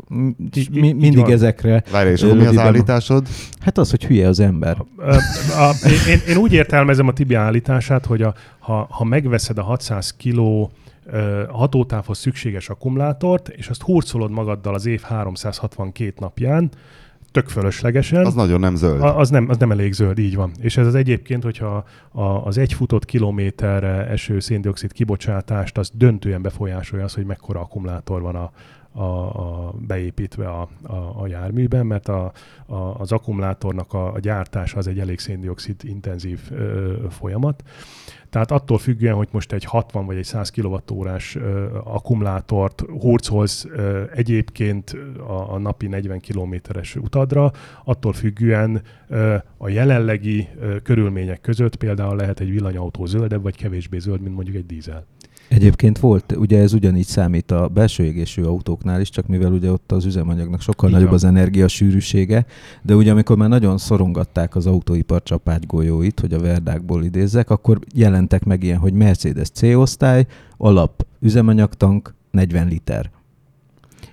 mi, mindig van. ezekre, Várj, és mi az állításod? hát az, hogy hülye az ember. Ö, a, én, én úgy értelmezem a Tibi állítását, hogy a, ha, ha megveszed a 600 kiló hatótávhoz szükséges akkumulátort, és azt hurcolod magaddal az év 362 napján, tök fölöslegesen, Az nagyon nem zöld. A- Az nem, az nem elég zöld, így van. És ez az egyébként, hogyha a, az egy futott kilométerre eső széndiokszid kibocsátást, az döntően befolyásolja az, hogy mekkora akkumulátor van a, a, a beépítve a, a, a járműben, mert a, a, az akkumulátornak a, a gyártása az egy elég széndiokszid intenzív ö, folyamat. Tehát attól függően, hogy most egy 60 vagy egy 100 kWh-s ö, akkumulátort hurcolsz egyébként a, a napi 40 kilométeres utadra, attól függően a jelenlegi körülmények között például lehet egy villanyautó zöldebb vagy kevésbé zöld, mint mondjuk egy dízel. Egyébként volt, ugye ez ugyanígy számít a belső égésű autóknál is, csak mivel ugye ott az üzemanyagnak sokkal Így nagyobb az energiasűrűsége, de ugye amikor már nagyon szorongatták az autóipar csapágygolyóit, hogy a verdákból idézzek, akkor jelentek meg ilyen, hogy Mercedes C-osztály, alap üzemanyagtank 40 liter.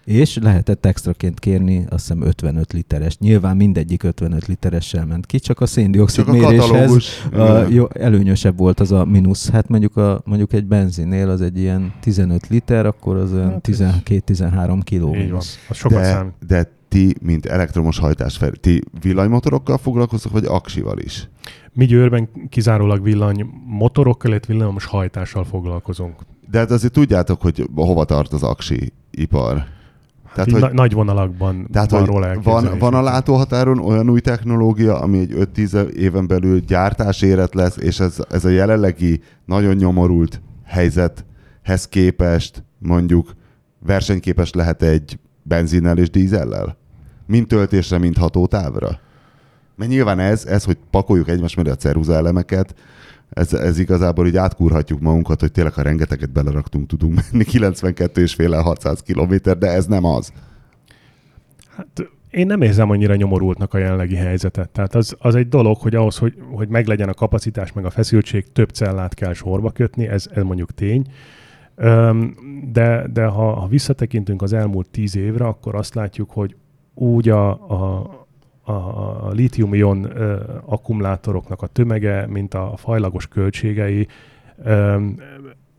És lehetett extraként kérni, azt hiszem 55 literes. Nyilván mindegyik 55 literessel ment ki, csak a széndiokszid Csak a méréshez katalógus. a, jó, előnyösebb volt az a mínusz. Hát mondjuk, a, mondjuk egy benzinnél az egy ilyen 15 liter, akkor az olyan Hát ez- 12-13 kiló Így van. Az sokat de, számít. de ti, mint elektromos hajtás, fel- ti villanymotorokkal foglalkoztok, vagy aksival is? Mi Győrben kizárólag villany motorokkal, illetve villamos hajtással foglalkozunk. De hát azért tudjátok, hogy hova tart az aksi ipar. Tehát, hogy, na- nagy vonalakban tehát, van róla van, van a látóhatáron olyan új technológia, ami egy 5-10 éven belül gyártás éret lesz, és ez, ez a jelenlegi nagyon nyomorult helyzethez képest mondjuk versenyképes lehet egy benzinnel és dízellel? Mind töltésre, mind hatótávra? Mert nyilván ez, ez hogy pakoljuk egymás mellé a ceruza elemeket, ez, ez igazából így átkúrhatjuk magunkat, hogy tényleg ha rengeteget beleraktunk, tudunk menni 92 és féle 600 kilométer, de ez nem az. Hát én nem érzem annyira nyomorultnak a jelenlegi helyzetet. Tehát az, az egy dolog, hogy ahhoz, hogy, hogy meglegyen a kapacitás, meg a feszültség, több cellát kell sorba kötni, ez, ez mondjuk tény. De, de ha, ha visszatekintünk az elmúlt tíz évre, akkor azt látjuk, hogy úgy a, a, a, a lítium-ion akkumulátoroknak a tömege, mint a fajlagos költségei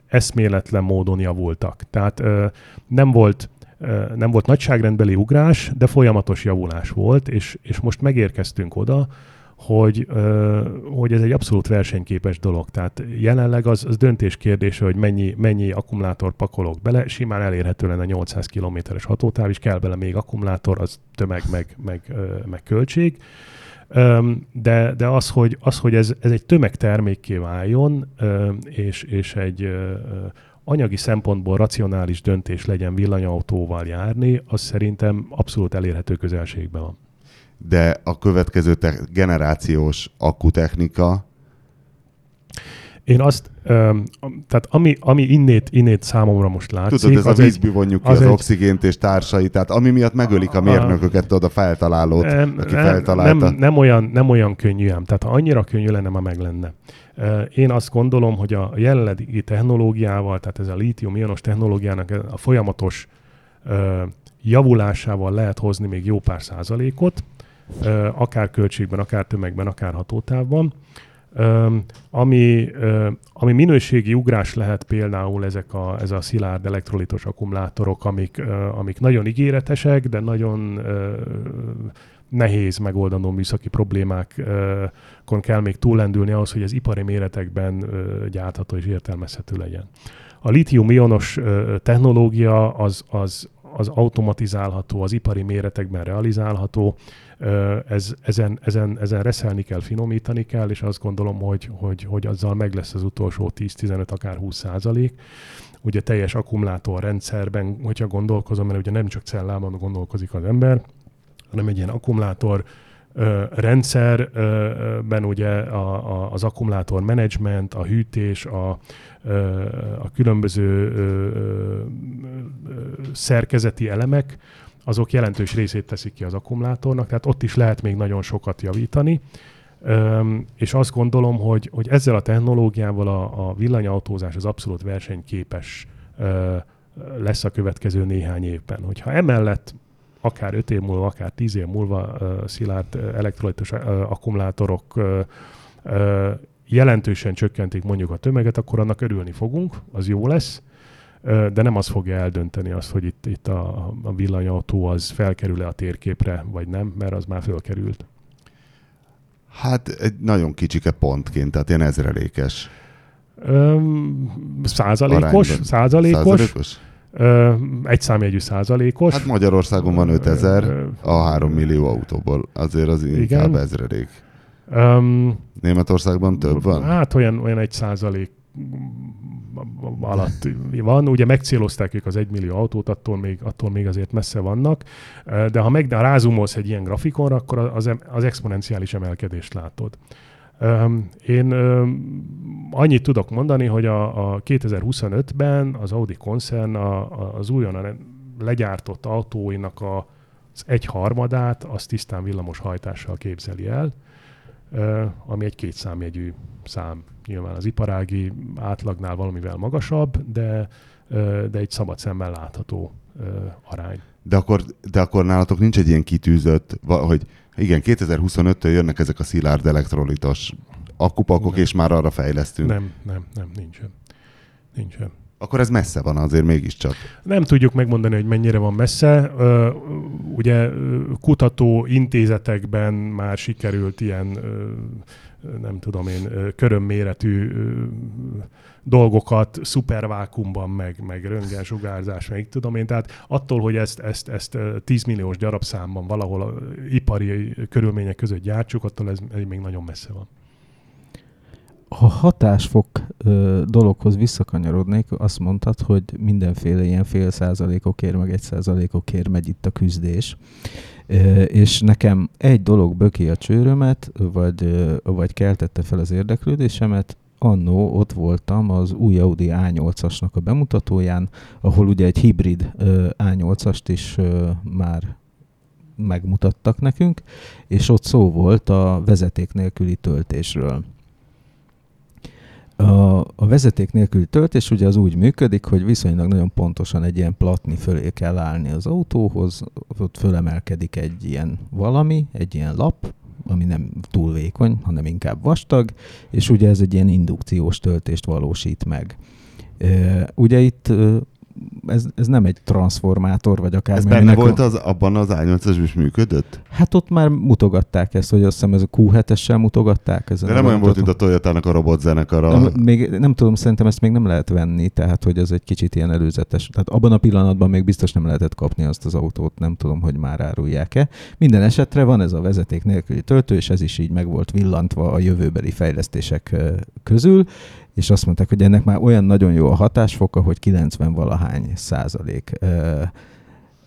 eszméletlen módon javultak. Tehát nem volt nem volt nagyságrendbeli ugrás, de folyamatos javulás volt, és, és most megérkeztünk oda, hogy, hogy ez egy abszolút versenyképes dolog. Tehát jelenleg az, az döntés kérdése, hogy mennyi, mennyi akkumulátor pakolok bele, simán elérhető lenne 800 kilométeres hatótáv, és kell bele még akkumulátor, az tömeg meg, meg, meg költség. De, de az, hogy, az, hogy ez, ez egy tömegtermékké váljon, és, és egy anyagi szempontból racionális döntés legyen villanyautóval járni, az szerintem abszolút elérhető közelségben van. De a következő te- generációs akkutechnika, Én azt, öm, tehát ami, ami innét, innét számomra most látszik, tudod, ez az a vízből vonjuk ki az az, egy- oxigént és társai, tehát ami miatt megölik a mérnököket, tudod, a feltalálót, nem, aki nem, feltalálta. nem, nem, olyan, nem olyan könnyű ám. Tehát ha annyira könnyű lenne, ma meg lenne. Én azt gondolom, hogy a jelenlegi technológiával, tehát ez a lítium-ionos technológiának a folyamatos javulásával lehet hozni még jó pár százalékot, akár költségben, akár tömegben, akár hatótávban. Ami, ami minőségi ugrás lehet például ezek a, ez a szilárd elektrolitos akkumulátorok, amik, amik nagyon ígéretesek, de nagyon nehéz megoldandó műszaki problémákon kell még túllendülni ahhoz, hogy az ipari méretekben gyártható és értelmezhető legyen. A litium-ionos technológia az, az, az automatizálható, az ipari méretekben realizálható, ez, ezen, ezen, ezen reszelni kell, finomítani kell, és azt gondolom, hogy, hogy, hogy azzal meg lesz az utolsó 10-15, akár 20 százalék. Ugye teljes akkumulátorrendszerben, hogyha gondolkozom, mert ugye nem csak cellában gondolkozik az ember, hanem egy ilyen akkumulátor rendszerben ugye a, a, az akkumulátor menedzsment, a hűtés, a, a különböző szerkezeti elemek, azok jelentős részét teszik ki az akkumulátornak, tehát ott is lehet még nagyon sokat javítani. Öm, és azt gondolom, hogy, hogy ezzel a technológiával a, a villanyautózás az abszolút versenyképes lesz a következő néhány évben. Hogyha emellett akár 5 év múlva, akár 10 év múlva ö, szilárd elektrolitos akkumulátorok ö, ö, jelentősen csökkentik mondjuk a tömeget, akkor annak örülni fogunk, az jó lesz, de nem az fogja eldönteni azt, hogy itt, itt a, a villanyautó az felkerül-e a térképre, vagy nem, mert az már fölkerült. Hát egy nagyon kicsike pontként, tehát ilyen ezrelékes. Öm, százalékos, Arányban. százalékos, Százalékos? ö, egy számjegyű százalékos. Hát Magyarországon van 5000 Ö, a 3 millió autóból. Azért az Igen. inkább ezrelék. öm, Németországban több van? Hát olyan, olyan egy százalék alatt van. Ugye megcélozták ők az egymillió autót, attól még, attól még azért messze vannak, de ha meg de rázumolsz egy ilyen grafikonra, akkor az, az exponenciális emelkedést látod. Én annyit tudok mondani, hogy a, a 2025-ben az Audi koncern a, a, az újonnan legyártott autóinak a, az egy harmadát az tisztán villamos hajtással képzeli el, ami egy kétszámjegyű szám. Nyilván az iparági átlagnál valamivel magasabb, de, de egy szabad szemmel látható arány. De akkor, de akkor nálatok nincs egy ilyen kitűzött, hogy igen, 2025-től jönnek ezek a szilárd elektrolitos akkupakok, Nem. és már arra fejlesztünk. Nem, nem, nem, nincsen. Nincsen. Akkor ez messze van azért mégiscsak. Nem tudjuk megmondani, hogy mennyire van messze. Ugye kutató intézetekben már sikerült ilyen, nem tudom én, körömméretű dolgokat szupervákumban, meg, meg röntgensugárzás, meg tudom én. Tehát attól, hogy ezt, ezt, ezt ö, 10 milliós darabszámban valahol ipari körülmények között gyártsuk, attól ez még nagyon messze van. Ha hatásfok ö, dologhoz visszakanyarodnék, azt mondtad, hogy mindenféle ilyen fél százalékokért, meg egy százalékokért megy itt a küzdés. Ö, és nekem egy dolog böki a csőrömet, vagy, vagy keltette fel az érdeklődésemet, annó ott voltam az új Audi A8-asnak a bemutatóján, ahol ugye egy hibrid ö, A8-ast is ö, már megmutattak nekünk, és ott szó volt a vezeték nélküli töltésről. A, a vezeték nélküli töltés ugye az úgy működik, hogy viszonylag nagyon pontosan egy ilyen platni fölé kell állni az autóhoz, ott fölemelkedik egy ilyen valami, egy ilyen lap, ami nem túl vékony, hanem inkább vastag, és ugye ez egy ilyen indukciós töltést valósít meg. Ugye itt ez, ez nem egy transformátor, vagy akár Ez benne volt az, abban az A8-as is működött? Hát ott már mutogatták ezt, hogy azt hiszem ez a Q7-essel mutogatták. Ezen De nem olyan volt, mint a Toyota-nak a robotzenekara. Nem, még nem tudom, szerintem ezt még nem lehet venni, tehát hogy ez egy kicsit ilyen előzetes. Tehát abban a pillanatban még biztos nem lehetett kapni azt az autót, nem tudom, hogy már árulják-e. Minden esetre van ez a vezeték nélküli töltő, és ez is így meg volt villantva a jövőbeli fejlesztések közül, és azt mondták, hogy ennek már olyan nagyon jó a hatásfoka, hogy 90 valahány százalék.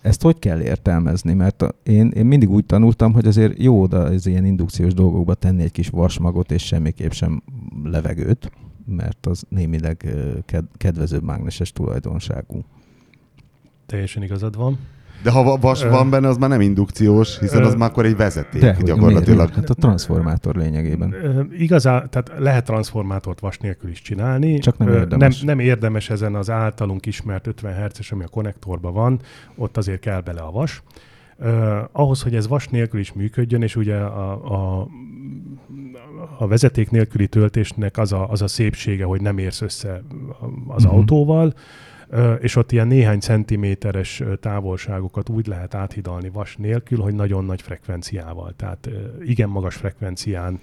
Ezt hogy kell értelmezni? Mert én, én mindig úgy tanultam, hogy azért jó oda az ilyen indukciós dolgokba tenni egy kis vasmagot, és semmiképp sem levegőt, mert az némileg kedvezőbb mágneses tulajdonságú. Teljesen igazad van. De ha vas van benne, az már nem indukciós, hiszen az már akkor egy vezeték De, gyakorlatilag. Miért? Hát a transformátor lényegében. Igazán, tehát lehet transformátort vas nélkül is csinálni. Csak nem érdemes. Nem, nem érdemes ezen az általunk ismert 50 Hz-es, ami a konnektorban van, ott azért kell bele a vas. Uh, ahhoz, hogy ez vas nélkül is működjön, és ugye a, a, a vezeték nélküli töltésnek az a, az a szépsége, hogy nem érsz össze az uh-huh. autóval, és ott ilyen néhány centiméteres távolságokat úgy lehet áthidalni vas nélkül, hogy nagyon nagy frekvenciával. Tehát igen magas frekvencián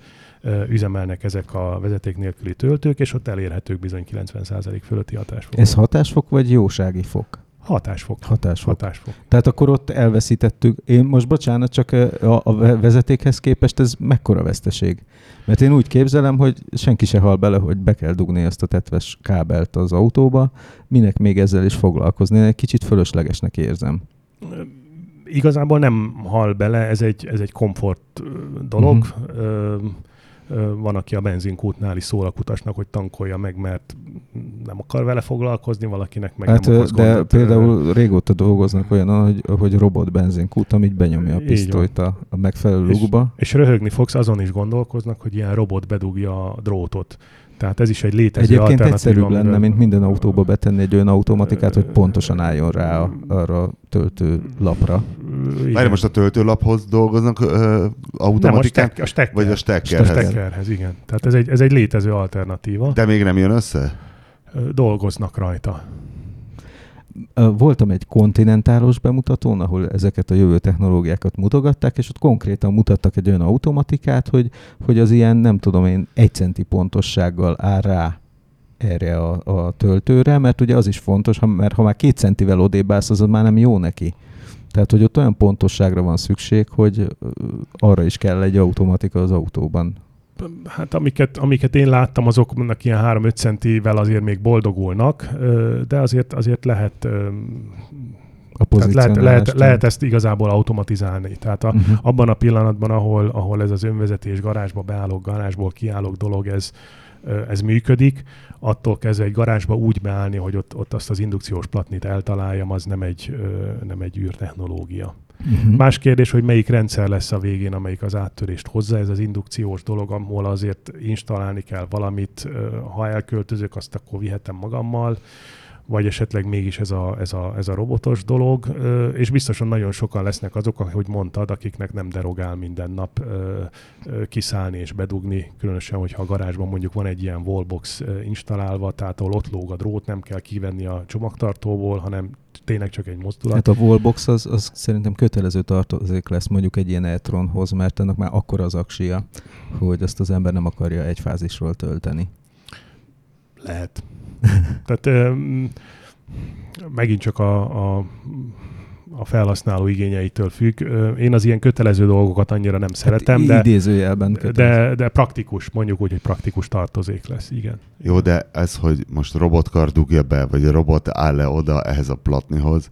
üzemelnek ezek a vezeték nélküli töltők, és ott elérhetők bizony 90% fölötti hatásfok. Ez hatásfok vagy jósági fok? Hatásfok. Hatásfok. Hatásfok. Tehát akkor ott elveszítettük. Én most bocsánat, csak a, a vezetékhez képest ez mekkora veszteség? Mert én úgy képzelem, hogy senki se hal bele, hogy be kell dugni ezt a tetves kábelt az autóba, minek még ezzel is foglalkozni. Én egy kicsit fölöslegesnek érzem. Igazából nem hal bele, ez egy, ez egy komfort dolog. Uh-huh van, aki a benzinkútnál is szól a kutasnak, hogy tankolja meg, mert nem akar vele foglalkozni, valakinek meg hát, nem okoz De gondot. például régóta dolgoznak olyan, hogy, hogy robot benzinkút, amit benyomja a pisztolyt a, a megfelelő lukba. És röhögni fogsz, azon is gondolkoznak, hogy ilyen robot bedugja a drótot. Tehát ez is egy létező Egyébként egyszerűbb lenne, mint minden autóba betenni egy olyan automatikát, hogy pontosan álljon rá a, arra a töltő lapra. Várj, most a töltőlaphoz dolgoznak ö, automatikán? Nem, a, stek, a Vagy a stekkerhez? A stekkerhez, igen. Tehát ez egy, ez egy létező alternatíva. De még nem jön össze? Dolgoznak rajta. Voltam egy kontinentálos bemutatón, ahol ezeket a jövő technológiákat mutogatták, és ott konkrétan mutattak egy olyan automatikát, hogy, hogy az ilyen, nem tudom én, egy centi pontossággal áll rá erre a, a töltőre, mert ugye az is fontos, ha, mert ha már két centivel odébb állsz, az már nem jó neki. Tehát, hogy ott olyan pontosságra van szükség, hogy arra is kell egy automatika az autóban. Hát amiket, amiket én láttam, azoknak ilyen 3-5 centivel azért még boldogulnak, de azért, azért lehet a lehet, lehet, lehet ezt igazából automatizálni. Tehát a, uh-huh. abban a pillanatban, ahol, ahol ez az önvezetés garázsba beállok, garázsból kiállok dolog, ez, ez működik, attól kezdve egy garázsba úgy beállni, hogy ott, ott azt az indukciós platnit eltaláljam, az nem egy, nem egy űrtechnológia. Uh-huh. Más kérdés, hogy melyik rendszer lesz a végén, amelyik az áttörést hozza. Ez az indukciós dolog, ahol azért installálni kell valamit, ha elköltözök, azt akkor vihetem magammal vagy esetleg mégis ez a, ez a, ez a robotos dolog, és biztosan nagyon sokan lesznek azok, ahogy mondtad, akiknek nem derogál minden nap kiszállni és bedugni, különösen, hogyha a garázsban mondjuk van egy ilyen wallbox installálva, tehát ahol ott lóg a drót, nem kell kivenni a csomagtartóból, hanem tényleg csak egy mozdulat. Hát a wallbox az, az szerintem kötelező tartozék lesz mondjuk egy ilyen e-tronhoz, mert ennek már akkor az aksia, hogy azt az ember nem akarja egy fázisról tölteni. Lehet. Tehát megint csak a, a, a felhasználó igényeitől függ. Én az ilyen kötelező dolgokat annyira nem hát szeretem, de, idézőjelben de, de praktikus, mondjuk úgy, hogy praktikus tartozék lesz, igen. Jó, de ez, hogy most robotkar dugja be, vagy a robot áll le oda ehhez a platnihoz,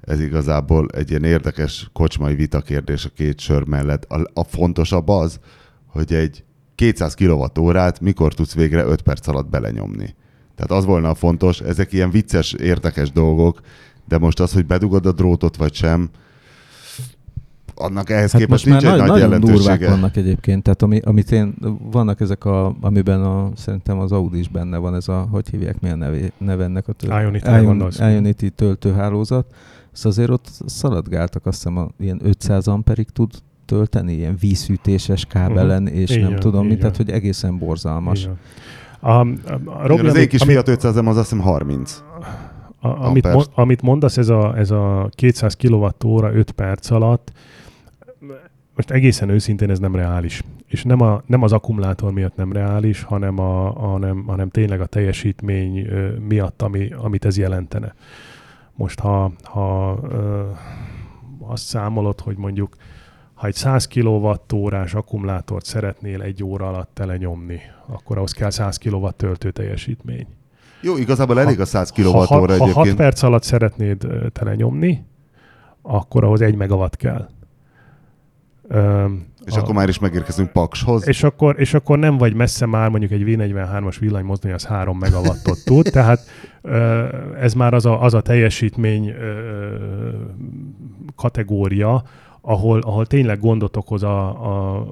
ez igazából egy ilyen érdekes kocsmai vitakérdés a két sör mellett. A, a fontosabb az, hogy egy 200 kWh-órát mikor tudsz végre 5 perc alatt belenyomni. Tehát az volna a fontos, ezek ilyen vicces, érdekes dolgok, de most az, hogy bedugod a drótot vagy sem, annak ehhez hát képest nincs egy nagy, nagy jelentősége. durvák vannak egyébként, tehát ami, amit én, vannak ezek a, amiben a, szerintem az Audi is benne van, ez a, hogy hívják, milyen neve, neve ennek a től, Ionity, Ion, Ionity töltőhálózat, szóval azért ott szaladgáltak, azt hiszem, a, ilyen 500 amperig tud tölteni, ilyen vízhűtéses kábelen, uh-huh. és Igen, nem tudom mit, tehát hogy egészen borzalmas. Igen. A, a, a Robi, az én kis Fiat 500 az azt hiszem 30. A, amit, mo, amit mondasz, ez a, ez a 200 kWh 5 perc alatt, most egészen őszintén ez nem reális. És nem, a, nem az akkumulátor miatt nem reális, hanem, a, hanem, hanem tényleg a teljesítmény miatt, ami, amit ez jelentene. Most ha, ha ö, azt számolod, hogy mondjuk ha egy 100 kWh-órás akkumulátort szeretnél egy óra alatt telenyomni, akkor ahhoz kell 100 kW töltő teljesítmény. Jó, igazából elég a 100 kWh Ha, ha, ha egyébként. 6 perc alatt szeretnéd telenyomni, akkor ahhoz 1 megawatt kell. Öm, És akkor már is megérkezünk Pakshoz. és akkor, és akkor nem vagy messze már, mondjuk egy V43-as villanymozdony az 3 megawattot tud, *laughs* tehát ez már az a, az a teljesítmény kategória, ahol, ahol tényleg gondot okoz a, a,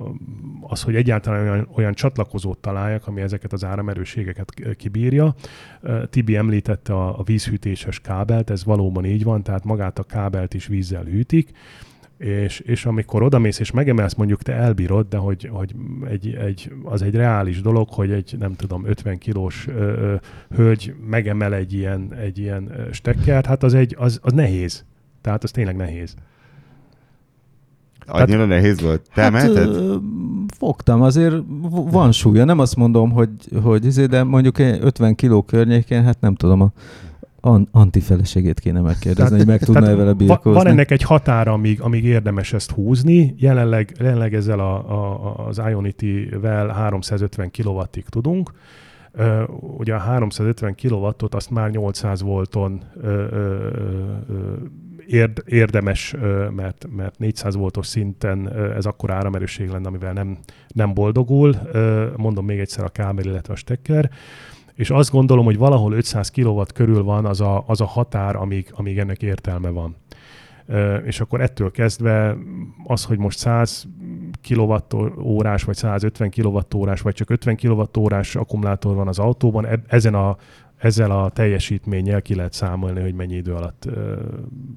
az, hogy egyáltalán olyan, olyan csatlakozót találjak, ami ezeket az áramerőségeket kibírja. Tibi említette a, a vízhűtéses kábelt, ez valóban így van, tehát magát a kábelt is vízzel hűtik, és, és amikor odamész és megemelsz, mondjuk te elbírod, de hogy, hogy egy, egy, az egy reális dolog, hogy egy nem tudom 50 kilós ö, ö, hölgy megemel egy ilyen, egy ilyen stekkert, hát az, egy, az, az nehéz. Tehát az tényleg nehéz. Annyira nehéz volt. Te Hát, emelted? fogtam, azért van súlya. Nem azt mondom, hogy, hogy izé, de mondjuk egy 50 kiló környékén, hát nem tudom, a an- antifeleségét kéne megkérdezni, hogy meg tudna Tehát vele birkózni. Van ennek egy határa, amíg, amíg érdemes ezt húzni. Jelenleg, jelenleg ezzel a, a, az Ionity-vel 350 kW-ig tudunk. Uh, ugye a 350 kW-ot azt már 800 volton uh, uh, érd, érdemes, mert, mert 400 voltos szinten ez akkor áramerőség lenne, amivel nem, nem boldogul. Mondom még egyszer a kábel, illetve a stekker és azt gondolom, hogy valahol 500 kW körül van az a, az a határ, amíg, amíg ennek értelme van. És akkor ettől kezdve az, hogy most 100 kWh vagy 150 kWh vagy csak 50 kWh akkumulátor van az autóban, e- ezen a, ezzel a teljesítménnyel ki lehet számolni, hogy mennyi idő alatt,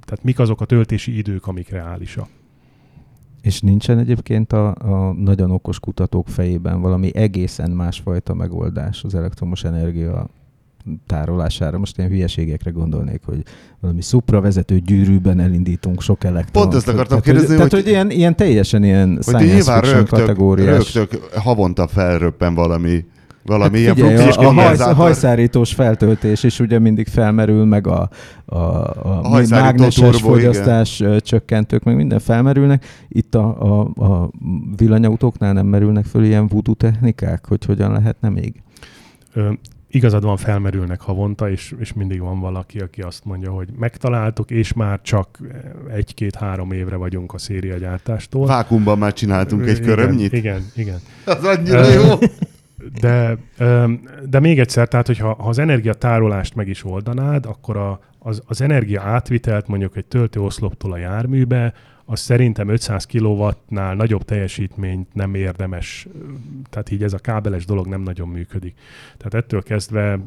tehát mik azok a töltési idők, amik reálisak. És nincsen egyébként a, a nagyon okos kutatók fejében valami egészen másfajta megoldás az elektromos energia tárolására. Most ilyen hülyeségekre gondolnék, hogy valami szupravezető gyűrűben elindítunk sok elektront. Pont ezt akartam tehát, kérdezni, hogy, tehát, hogy- hogy ilyen, ilyen teljesen ilyen Hogy science nyilván rögtök, kategóriás. rögtök havonta felröppen valami, valami Hát ilyen figyelj, a, a hajsz, kondenzátor. hajszárítós feltöltés is ugye mindig felmerül, meg a, a, a, a mágneses turbo, igen. fogyasztás ö, csökkentők, meg minden felmerülnek. Itt a, a, a villanyautóknál nem merülnek föl ilyen voodoo technikák, hogy hogyan lehetne még? Ö, igazad van, felmerülnek havonta, és, és mindig van valaki, aki azt mondja, hogy megtaláltuk, és már csak egy-két-három évre vagyunk a szériagyártástól. Vákumban már csináltunk egy Igen, körömnyit. Igen, igen. Az annyira Ö, jó. De, de még egyszer, tehát hogyha ha az energiatárolást meg is oldanád, akkor a, az, az energia átvitelt mondjuk egy töltőoszloptól a járműbe, az szerintem 500 kW-nál nagyobb teljesítményt nem érdemes, tehát így ez a kábeles dolog nem nagyon működik. Tehát ettől kezdve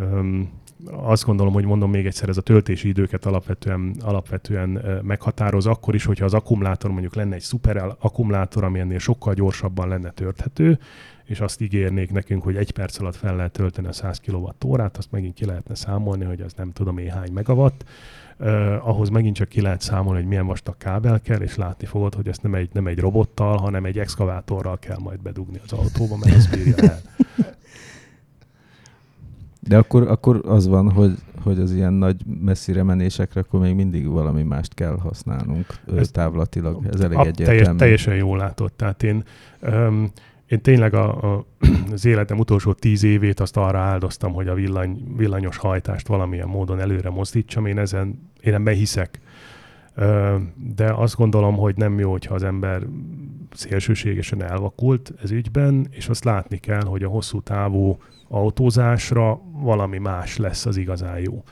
öm, azt gondolom, hogy mondom még egyszer, ez a töltési időket alapvetően, alapvetően meghatároz, akkor is, hogyha az akkumulátor mondjuk lenne egy szuper akkumulátor, ami ennél sokkal gyorsabban lenne tölthető, és azt ígérnék nekünk, hogy egy perc alatt fel lehet tölteni a 100 kWh, azt megint ki lehetne számolni, hogy az nem tudom én hány megawatt. Uh, ahhoz megint csak ki lehet számolni, hogy milyen vastag kábel kell, és látni fogod, hogy ezt nem egy, nem egy robottal, hanem egy exkavátorral kell majd bedugni az autóba, mert ez bírja el. De akkor, akkor az van, hogy, hogy az ilyen nagy messzire menésekre akkor még mindig valami mást kell használnunk ez távlatilag. Ez elég A- egyértelmű. teljes, teljesen jól látod. Tehát én, um, én tényleg a, a, az életem utolsó tíz évét azt arra áldoztam, hogy a villany, villanyos hajtást valamilyen módon előre mozdítsam. Én ezen, én ebben hiszek. De azt gondolom, hogy nem jó, hogyha az ember szélsőségesen elvakult ez ügyben, és azt látni kell, hogy a hosszú távú autózásra valami más lesz az igazán jó.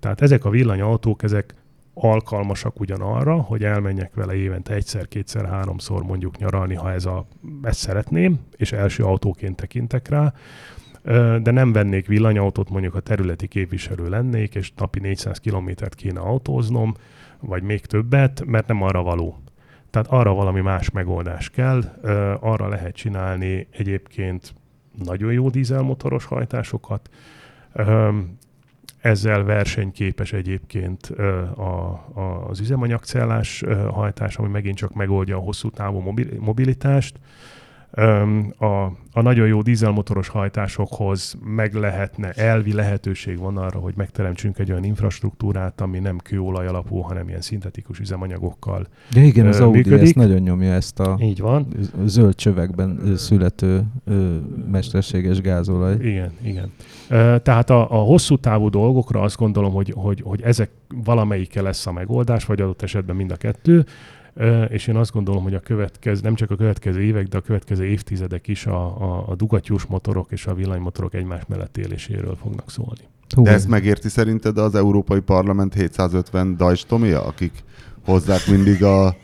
Tehát ezek a villanyautók, ezek alkalmasak ugyanarra, hogy elmenjek vele évente egyszer, kétszer, háromszor mondjuk nyaralni, ha ez a, ezt szeretném, és első autóként tekintek rá, de nem vennék villanyautót, mondjuk a területi képviselő lennék, és napi 400 kilométert kéne autóznom, vagy még többet, mert nem arra való. Tehát arra valami más megoldás kell, arra lehet csinálni egyébként nagyon jó dízelmotoros hajtásokat, ezzel versenyképes egyébként a, a, az üzemanyagcellás hajtás, ami megint csak megoldja a hosszú távú mobil- mobilitást. A, a nagyon jó dízelmotoros hajtásokhoz meg lehetne, elvi lehetőség van arra, hogy megteremtsünk egy olyan infrastruktúrát, ami nem kőolaj alapú, hanem ilyen szintetikus üzemanyagokkal De igen, az Audi működik. ezt nagyon nyomja ezt a Így van. zöld csövekben születő mesterséges gázolaj. Igen, igen. Tehát a, a hosszú távú dolgokra azt gondolom, hogy, hogy, hogy ezek valamelyike lesz a megoldás, vagy adott esetben mind a kettő, és én azt gondolom, hogy a következő, nem csak a következő évek, de a következő évtizedek is a, a, a dugattyús motorok és a villanymotorok egymás mellett éléséről fognak szólni. Hú, De ezt megérti szerinted az Európai Parlament 750 dajstomia, akik hozzák mindig a,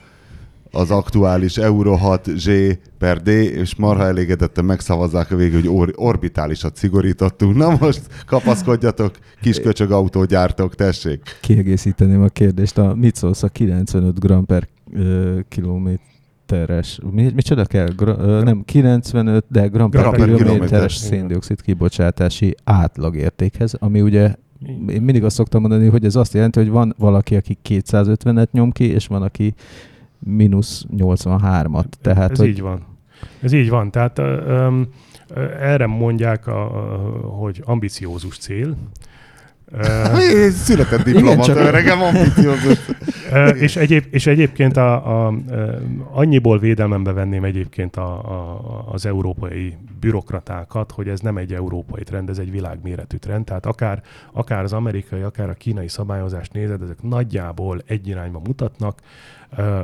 az aktuális Euro 6 G per D, és marha elégedetten megszavazzák a végül, hogy or- orbitálisat szigorítottunk. Na most kapaszkodjatok, kis köcsög autógyártók, tessék. kiegészíteném a kérdést. A, mit szólsz a 95 g per ö, kilométeres, mi, micsoda kell? Gra, ö, nem 95, de gram per, kilométeres kilométer. széndiokszid kibocsátási átlagértékhez, ami ugye én mindig azt szoktam mondani, hogy ez azt jelenti, hogy van valaki, aki 250-et nyom ki, és van, aki mínusz 83-at. Tehát, Ez hogy így van. Ez így van. Tehát ö, ö, ö, erre mondják, a, a, hogy ambiciózus cél. Én Született diplomata, öregem, ambiciózus. És, egyéb, és egyébként a, a, annyiból védelmembe venném egyébként a, a, az európai bürokratákat, hogy ez nem egy európai trend, ez egy világméretű trend. Tehát akár, akár az amerikai, akár a kínai szabályozást nézed, ezek nagyjából egy irányba mutatnak.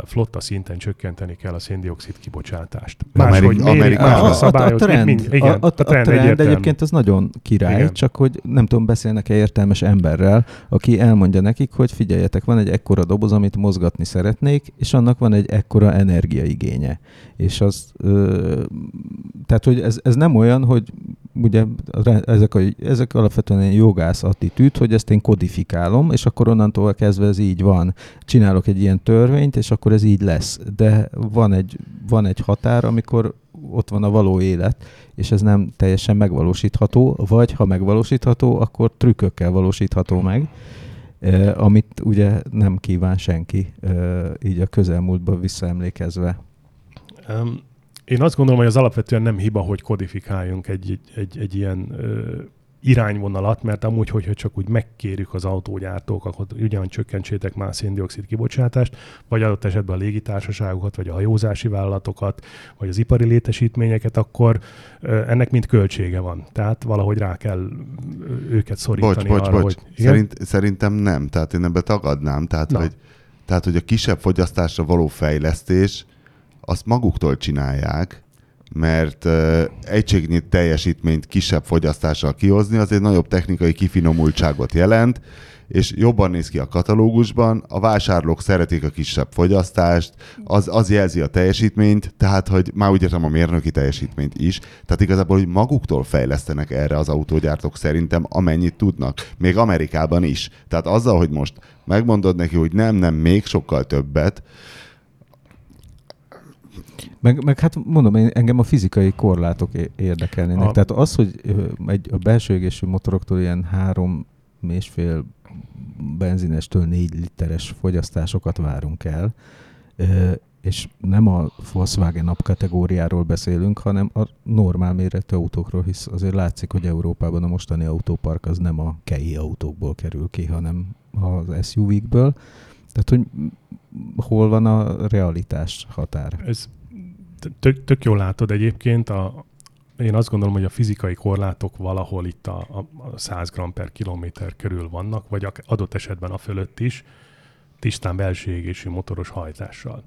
Flotta szinten csökkenteni kell a széndiokszid kibocsátást. Máshogy mérik, Amerikában. máshogy a, a, a trend, igen, a, a, a trend, egyértelmű. egyébként az nagyon király. Igen. csak hogy nem tudom, beszélnek-e értelmes emberrel, aki elmondja nekik, hogy figyeljetek, van egy ekkora doboz, amit mozgatni szeretnék, és annak van egy ekkora energiaigénye. És az, ö, tehát, hogy ez, ez nem olyan, hogy ugye ezek, a, ezek alapvetően egy jogász attitűd, hogy ezt én kodifikálom, és akkor onnantól kezdve ez így van. Csinálok egy ilyen törvényt, és akkor ez így lesz. De van egy, van egy határ, amikor ott van a való élet, és ez nem teljesen megvalósítható, vagy ha megvalósítható, akkor trükkökkel valósítható meg, eh, amit ugye nem kíván senki, eh, így a közelmúltban visszaemlékezve. Um, én azt gondolom, hogy az alapvetően nem hiba, hogy kodifikáljunk egy, egy, egy, egy ilyen ö, irányvonalat, mert amúgy, hogyha csak úgy megkérjük az autógyártókat, hogy ugyan csökkentsétek már széndiokszid kibocsátást, vagy adott esetben a légitársaságokat, vagy a hajózási vállalatokat, vagy az ipari létesítményeket, akkor ennek mind költsége van. Tehát valahogy rá kell őket szorítani Bocs, bocs, arra, bocs. hogy... Igen? Szerint, szerintem nem. Tehát én ebbe tagadnám. Tehát Na. hogy, tehát, hogy a kisebb fogyasztásra való fejlesztés, azt maguktól csinálják, mert uh, egységnyi teljesítményt kisebb fogyasztással kihozni, az egy nagyobb technikai kifinomultságot jelent, és jobban néz ki a katalógusban, a vásárlók szeretik a kisebb fogyasztást, az, az jelzi a teljesítményt, tehát, hogy már úgy értem a mérnöki teljesítményt is, tehát igazából, hogy maguktól fejlesztenek erre az autógyártók szerintem, amennyit tudnak, még Amerikában is. Tehát azzal, hogy most megmondod neki, hogy nem, nem, még sokkal többet, Meg, meg hát mondom, én, engem a fizikai korlátok érdekelnének. A-. Tehát az, hogy egy, a belső égésű motoroktól ilyen három és fél benzinestől négy literes fogyasztásokat várunk el, és nem a Volkswagen nap kategóriáról beszélünk, hanem a normál méretű autókról, hisz azért látszik, hogy Európában a mostani autópark az nem a kei autókból kerül ki, hanem az SUV-kből. Tehát, hogy hol van a realitás határ? Ez tök, tök jól látod egyébként. A, én azt gondolom, hogy a fizikai korlátok valahol itt a, a, a 100 g per kilométer körül vannak, vagy adott esetben a fölött is, tisztán belső égésű motoros hajtással.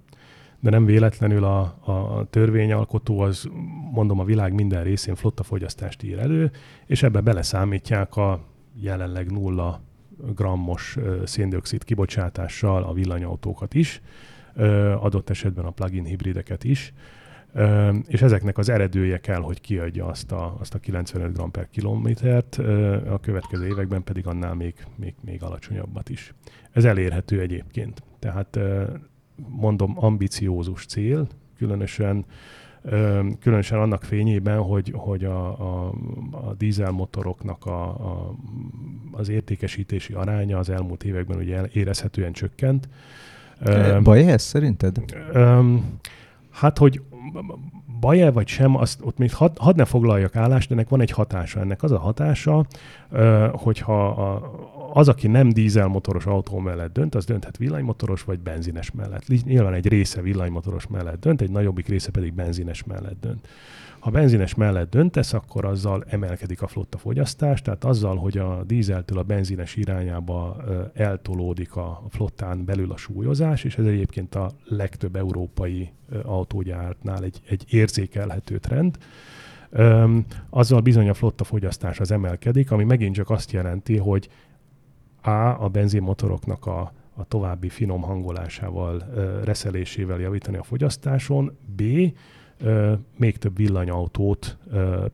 De nem véletlenül a, a törvényalkotó az, mondom, a világ minden részén flotta fogyasztást ír elő, és ebbe beleszámítják a jelenleg nulla grammos széndiokszid kibocsátással a villanyautókat is, adott esetben a plug-in hibrideket is, és ezeknek az eredője kell, hogy kiadja azt a, azt a 95 g per kilométert, a következő években pedig annál még, még, még alacsonyabbat is. Ez elérhető egyébként. Tehát mondom, ambiciózus cél, különösen különösen annak fényében, hogy, hogy a, a, a dízelmotoroknak a, a, az értékesítési aránya az elmúlt években ugye érezhetően csökkent. Baj ez szerinted? Hát, hogy baj-e vagy sem, azt ott még had, had ne foglaljak állást, ennek van egy hatása. Ennek az a hatása, hogyha a, az, aki nem dízelmotoros autó mellett dönt, az dönthet villanymotoros vagy benzines mellett. Nyilván egy része villanymotoros mellett dönt, egy nagyobbik része pedig benzines mellett dönt. Ha benzines mellett döntesz, akkor azzal emelkedik a flotta fogyasztás, tehát azzal, hogy a dízeltől a benzines irányába eltolódik a flottán belül a súlyozás, és ez egyébként a legtöbb európai autógyártnál egy, egy érzékelhető trend, azzal bizony a flotta fogyasztás az emelkedik, ami megint csak azt jelenti, hogy A. a benzinmotoroknak a, a további finom hangolásával, reszelésével javítani a fogyasztáson, B még több villanyautót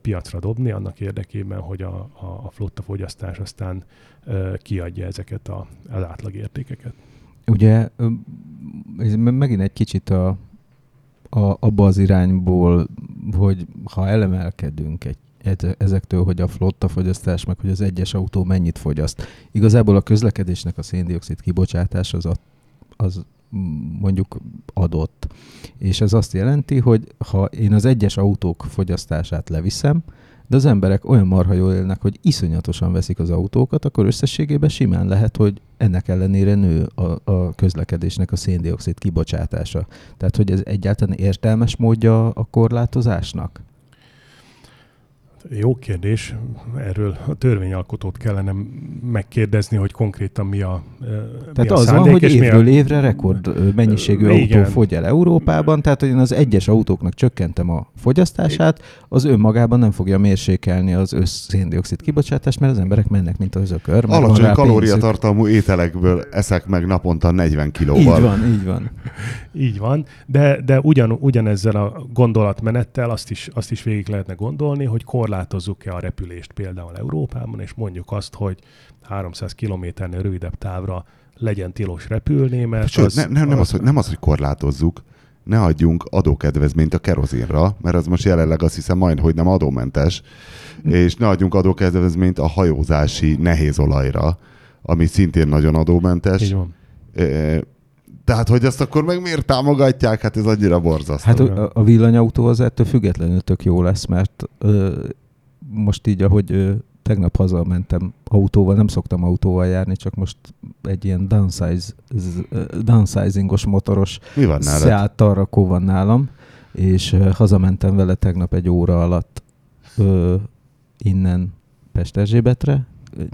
piacra dobni annak érdekében, hogy a, a, a flotta fogyasztás aztán kiadja ezeket a, az átlagértékeket. Ugye ez megint egy kicsit a, a, abba az irányból, hogy ha elemelkedünk egy ezektől, hogy a flotta fogyasztás, meg hogy az egyes autó mennyit fogyaszt. Igazából a közlekedésnek a széndiokszid kibocsátás az, a, az mondjuk adott. És ez azt jelenti, hogy ha én az egyes autók fogyasztását leviszem, de az emberek olyan marha jól élnek, hogy iszonyatosan veszik az autókat, akkor összességében simán lehet, hogy ennek ellenére nő a, a közlekedésnek a széndiokszid kibocsátása. Tehát, hogy ez egyáltalán értelmes módja a korlátozásnak? Jó kérdés. Erről a törvényalkotót kellene megkérdezni, hogy konkrétan mi a Tehát mi a az szándék, van, hogy és évről a... évre rekord mennyiségű Igen. autó fogy el Európában, tehát hogy én az egyes autóknak csökkentem a fogyasztását, az önmagában nem fogja mérsékelni az össz-széndiokszid kibocsátást, mert az emberek mennek, mint az ökör. Alacsony kalóriatartalmú ételekből eszek meg naponta 40 kilóval. Így van, így van. *laughs* Így van, de, de ugyan, ugyanezzel a gondolatmenettel azt is, azt is végig lehetne gondolni, hogy korlátozzuk-e a repülést például Európában, és mondjuk azt, hogy 300 kilométernél rövidebb távra legyen tilos repülni, mert Sőt, az, ne, nem, nem, az, hogy, nem az, hogy korlátozzuk, ne adjunk adókedvezményt a kerozinra, mert az most jelenleg azt hiszem majd, hogy nem adómentes, és ne adjunk adókedvezményt a hajózási nehézolajra, ami szintén nagyon adómentes. Így van. E, tehát, hogy ezt akkor meg miért támogatják? Hát ez annyira borzasztó. Hát a, a villanyautó az ettől függetlenül tök jó lesz, mert ö, most így, ahogy tegnap hazamentem autóval, nem szoktam autóval járni, csak most egy ilyen downsize, downsizingos motoros Mi van? Seat Tarraco van nálam, és hazamentem vele tegnap egy óra alatt ö, innen Pesterzsébetre,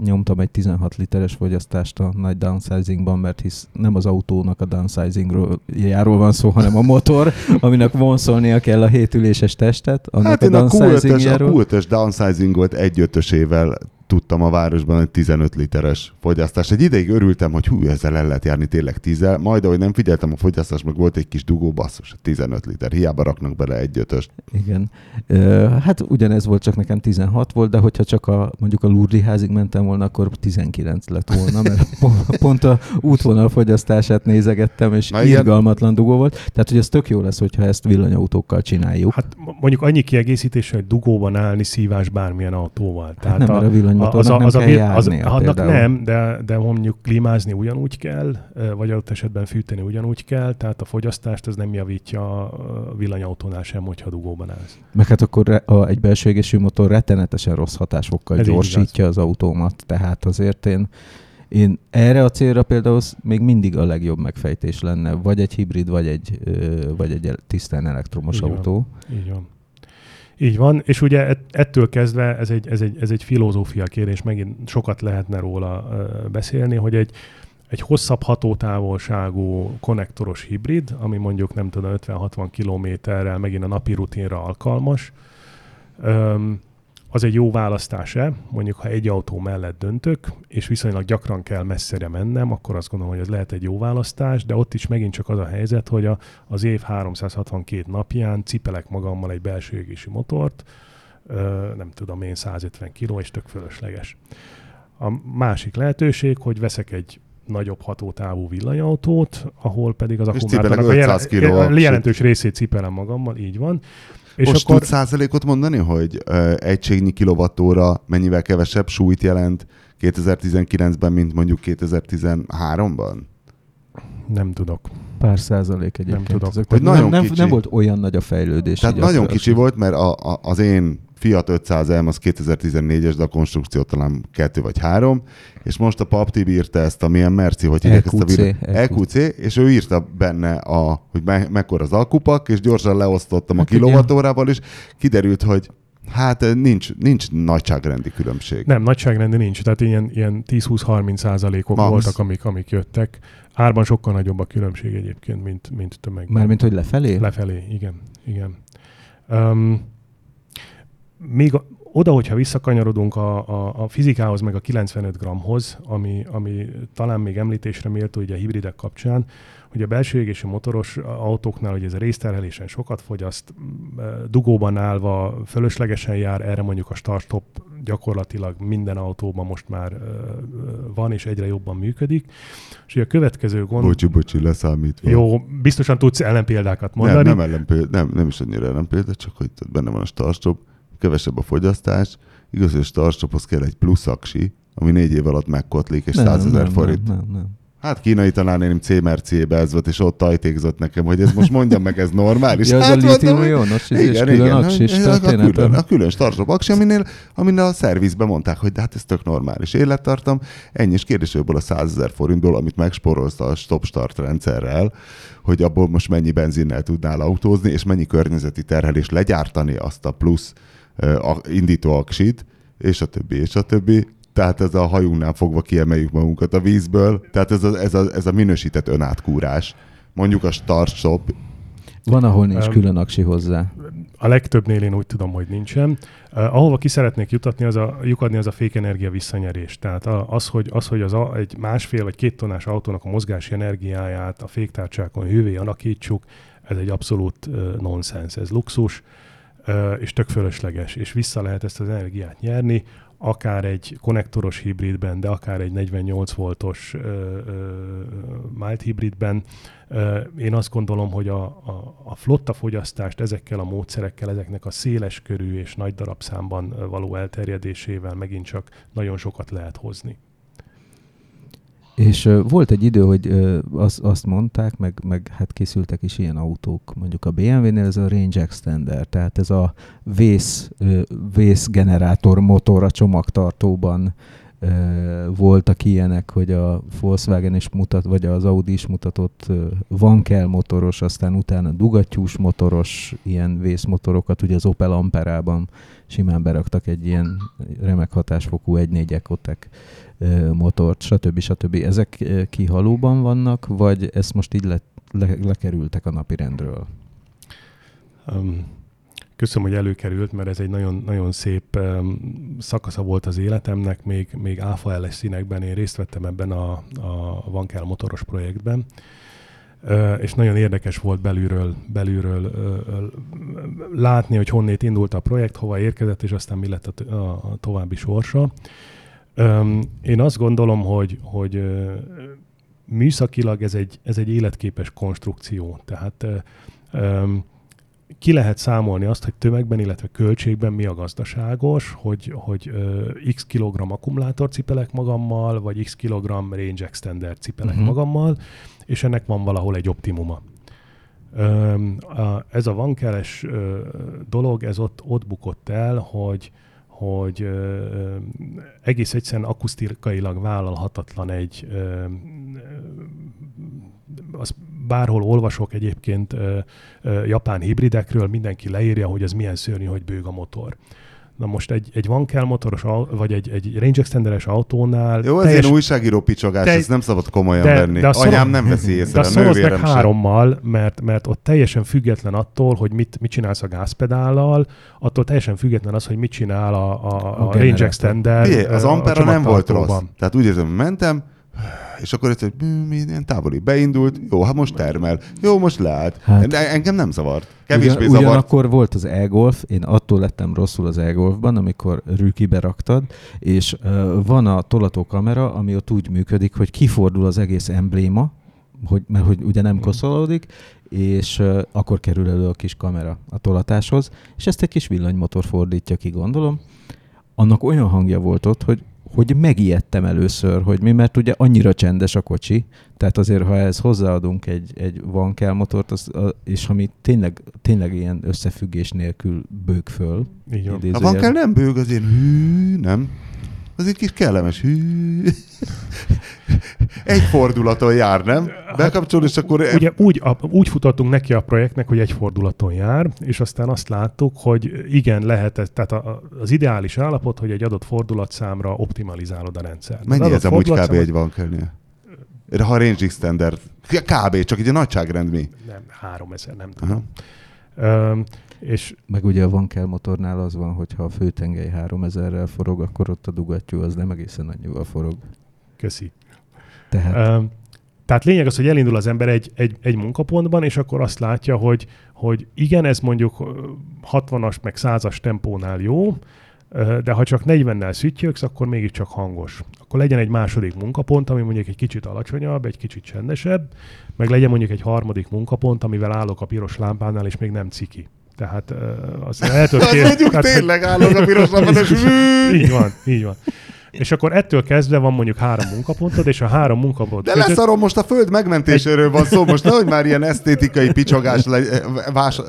nyomtam egy 16 literes fogyasztást a nagy downsizingban, mert hisz nem az autónak a downsizingról járól van szó, hanem a motor, *laughs* aminek vonszolnia kell a hétüléses testet, annak Hát a én a Q5-ös, a. Q5-ös downsizingot egy ötösével tudtam a városban egy 15 literes fogyasztás. Egy ideig örültem, hogy hú, ezzel el lehet járni tényleg 10 majd ahogy nem figyeltem a fogyasztást, meg volt egy kis dugó, basszus, 15 liter, hiába raknak bele egy ötöst. Igen. Ö, hát ugyanez volt, csak nekem 16 volt, de hogyha csak a, mondjuk a Lourdes házig mentem volna, akkor 19 lett volna, mert *laughs* pont, a útvonal fogyasztását nézegettem, és Na igen. irgalmatlan dugó volt. Tehát, hogy ez tök jó lesz, hogyha ezt villanyautókkal csináljuk. Hát mondjuk annyi kiegészítés, hogy dugóban állni szívás bármilyen autóval. Tehát nem, mert a villanymotornak nem kell vi- járnia annak például. nem, de, de mondjuk klímázni ugyanúgy kell, vagy adott esetben fűteni ugyanúgy kell, tehát a fogyasztást ez nem javítja a villanyautónál sem, hogyha dugóban állsz. Meg hát akkor a, egy belső égésű motor rettenetesen rossz hatásokkal Ez gyorsítja az autómat, tehát azért én, én erre a célra például az még mindig a legjobb megfejtés lenne, vagy egy hibrid, vagy egy, vagy egy tisztán elektromos Így van. autó. Így van. Így van, és ugye ett- ettől kezdve ez egy, ez egy, ez egy filozófia kérdés, megint sokat lehetne róla beszélni, hogy egy, egy hosszabb hatótávolságú konnektoros hibrid, ami mondjuk nem tudom 50-60 kilométerrel megint a napi rutinra alkalmas, öm, az egy jó választás-e? Mondjuk, ha egy autó mellett döntök, és viszonylag gyakran kell messzire mennem, akkor azt gondolom, hogy ez lehet egy jó választás, de ott is megint csak az a helyzet, hogy a, az év 362 napján cipelek magammal egy belső égési motort, ö, nem tudom én, 150 kg, és tök fölösleges. A másik lehetőség, hogy veszek egy nagyobb hatótávú villanyautót, ahol pedig az akkumulátornak a, cipelek jelen, 500 kiló a jelentős részét cipelem magammal, így van. És Most akkor tudsz százalékot mondani, hogy ö, egységnyi kilovattóra mennyivel kevesebb súlyt jelent 2019-ben, mint mondjuk 2013-ban? Nem tudok. Pár százalék egyébként. tudok. Ezek, Hogy nem, nagyon nem, kicsi. nem volt olyan nagy a fejlődés. Tehát nagyon kicsi volt, mert a, a, az én Fiat 500M az 2014-es, de a konstrukció talán kettő vagy három, és most a Pap Tibi írta ezt a milyen merci, hogy hívják ezt a videót? EQC. És ő írta benne, a, hogy me, mekkora az alkupak, és gyorsan leosztottam Hát a kilovatórával, és kiderült, hogy hát nincs, nincs nagyságrendi különbség. Nem, nagyságrendi nincs, tehát ilyen, ilyen 10-20-30 százalékok Max. voltak, amik, amik jöttek. Árban sokkal nagyobb a különbség egyébként, mint, mint tömegben. Mármint, hogy lefelé? Lefelé, igen. igen. Um, még a, oda, hogyha visszakanyarodunk a, a, a fizikához, meg a 95 gramhoz, ami, ami talán még említésre méltó ugye a hibridek kapcsán, hogy a belső égésű motoros autóknál, hogy ez a részterhelésen sokat fogyaszt, dugóban állva fölöslegesen jár, erre mondjuk a start-stop gyakorlatilag minden autóban most már van, és egyre jobban működik. És ugye a következő gond... Bocsi, bocsi, leszámítva. Jó, biztosan tudsz ellenpéldákat nem, mondani. nem, ellenpélda, nem, nem is annyira ellenpélda, csak hogy benne van a startstop, kevesebb a fogyasztás, igaz, hogy a startstophoz kell egy plusz aksi, ami négy év alatt megkotlik, és 100 ezer forint. Nem, nem, nem. Hát kínai tanárnénim C Merciébe ez volt, és ott tajtékzott nekem, hogy ez most mondjam meg, ez normális. *laughs* Ja, az hát a mondtam, litium hogy- ionos, és igen, külön igen, aksis a, külön, a külön startstop aksi, aminél, aminél a szervizben mondták, hogy de hát ez tök normális élettartam. Ennyi is kérdés, abból a 100 ezer forintból, amit megspórolsz a stop-start rendszerrel, hogy abból most mennyi benzinnel tudnál autózni, és mennyi környezeti terhelés legyártani azt a plusz a- indító aksit, és a többi, és a többi. Tehát ez a hajunknál fogva kiemeljük magunkat a vízből. Tehát ez a, ez a, ez a minősített önátkúrás. Mondjuk a start-stop Van, ahol nincs külön aksi hozzá. A legtöbbnél én úgy tudom, hogy nincsen. Uh, ahova ki szeretnék jutatni, az a, lyukadni, az a fékenergia visszanyerés. Tehát az, hogy, az, hogy az a, egy másfél vagy két tonnás autónak a mozgási energiáját a féktárcsákon hővé alakítsuk, ez egy abszolút uh, nonsens. Ez luxus, uh, és tök fölösleges, és vissza lehet ezt az energiát nyerni, akár egy konnektoros hibridben, de akár egy 48 voltos uh, mild hibridben. Én azt gondolom, hogy a, a, a flotta fogyasztást ezekkel a módszerekkel, ezeknek a széles körű és nagy darabszámban ö, való elterjedésével megint csak nagyon sokat lehet hozni. És ö, volt egy idő, hogy ö, az, azt mondták, meg, meg hát készültek is ilyen autók, mondjuk a BMW-nél ez a range extender, tehát ez a vész, ö, vészgenerátor motor a csomagtartóban voltak ilyenek, hogy a Volkswagen is mutat, vagy az Audi is mutatott ö, vankel motoros, aztán utána dugattyús motoros ilyen vészmotorokat, ugye az Opel Amperában simán beraktak egy ilyen remek hatásfokú 1.4 Ecotec ö, motort, stb. stb. Ezek kihalóban vannak, vagy ezt most így le, le, lekerültek a napi rendről? Um, köszönöm, hogy előkerült, mert ez egy nagyon, nagyon szép szakasza volt az életemnek, még, még áfa színekben én részt vettem ebben a, a Vankel motoros projektben. És nagyon érdekes volt belülről, belülről látni, hogy honnét indult a projekt, hova érkezett, és aztán mi lett a, további sorsa. Én azt gondolom, hogy, hogy uh, műszakilag ez egy, ez egy életképes konstrukció. Tehát ki lehet számolni azt, hogy tömegben, illetve költségben mi a gazdaságos, hogy, hogy uh, x kilogramm akkumulátor cipelek magammal, vagy x kilogramm range extender cipelek uh-huh. magammal, és ennek van valahol egy optimuma. Um, a, ez a vankeles uh, dolog, ez ott, ott bukott el, hogy, hogy uh, egész egyszerűen akusztikailag vállalhatatlan egy, uh, az bárhol olvasok egyébként uh, uh, japán hibridekről, mindenki leírja, hogy ez milyen szörnyű, hogy bőg a motor. Na most egy, egy Vankel motoros, au- vagy egy, egy range extenderes autónál... Jó, ez ilyen újságíró picsogás, Te- ezt nem szabad komolyan de- venni. de Anyám nem veszi de észre, a a meg nővérem sem. hárommal, mert, mert ott teljesen független attól, hogy mit, mit csinálsz a gázpedállal, attól teljesen független az, hogy mit csinál a, a, A a, range extender. Figyelj, az ö, Ampera nem volt rossz. Tehát úgy érzem, mentem, és akkor ez, hogy "Mű, mi ilyen távoli beindult, jó, hát most termel, jó, most lehet. Hát- de engem nem zavart. Kevésbé Ugyan, zavart. ugyanakkor volt az e-golf, én attól lettem rosszul az e-golfban, amikor rükibe raktad, és uh, van a tolatókamera, ami ott úgy működik, hogy kifordul az egész embléma, hogy, mert hogy ugye nem koszolódik, és uh, akkor kerül elő a kis kamera a tolatáshoz, és ezt egy kis villanymotor fordítja ki, gondolom. Annak olyan hangja volt ott, hogy hogy megijedtem először, hogy mi, mert ugye annyira csendes a kocsi, tehát azért, ha ehhez hozzáadunk egy, egy van kell motort, az, a, és ami tényleg, tényleg ilyen összefüggés nélkül bőg föl. Így van. A idézőjel. van kell nem bőg, azért hű, nem? Az egy kis kellemes hű. Egy fordulaton jár, nem? Bekapcsol, és akkor... Ugye úgy, a, úgy futottunk neki a projektnek, hogy egy fordulaton jár, és aztán azt láttuk, hogy igen, lehet, tehát a, a- az ideális állapot, hogy egy adott fordulatszámra optimalizálod a rendszert. Az Mennyi ez amúgy kb. egy van kellnél? Ha a range extender. Kb. csak egy nagyságrend mi? Nem, 3000, nem Aha. tudom. És Meg ugye a van kell motornál az van, hogy ha a főtengely 3000-rel forog, akkor ott a dugattyú az nem egészen annyival forog. köszi. Tehát Öm, tehát lényeg az, hogy elindul az ember egy, egy, egy munkapontban, és akkor azt látja, hogy, hogy igen, ez mondjuk ö, 60-as meg 100-as tempónál jó, de ha csak 40-nel szüttyöksz, akkor mégiscsak hangos. Akkor legyen egy második munkapont, ami mondjuk egy kicsit alacsonyabb, egy kicsit csendesebb, meg legyen mondjuk egy harmadik munkapont, amivel állok a piros lámpánál, és még nem ciki. Tehát az el *laughs* tudod Az mondjuk tehát, hogy- tényleg állok a piros lapon, és *laughs* így van, így van. És akkor ettől kezdve van mondjuk három munkapontod, és a három munkapont De között- leszarom, most a föld megmentéséről van szó, most nehogy már ilyen esztétikai picsogás le, vás,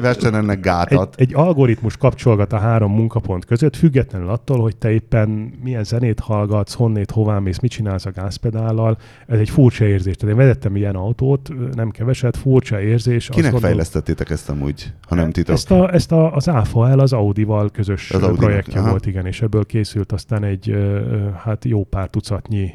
vessen ennek egy, gátat. egy algoritmus kapcsolgat a három munkapont között, függetlenül attól, hogy te éppen milyen zenét hallgatsz, honnét, hová mész, mit csinálsz a gázpedállal. Ez egy furcsa érzés. Tehát én vezettem ilyen autót, nem keveset, furcsa érzés. Kinek gondolom- fejlesztettétek ezt amúgy, ha nem titok? Ezt, a, ezt a, az AFAL az Audi-val közös Az Audinak, projektje aha. volt, igen, és ebből készült aztán egy hát jó pár tucatnyi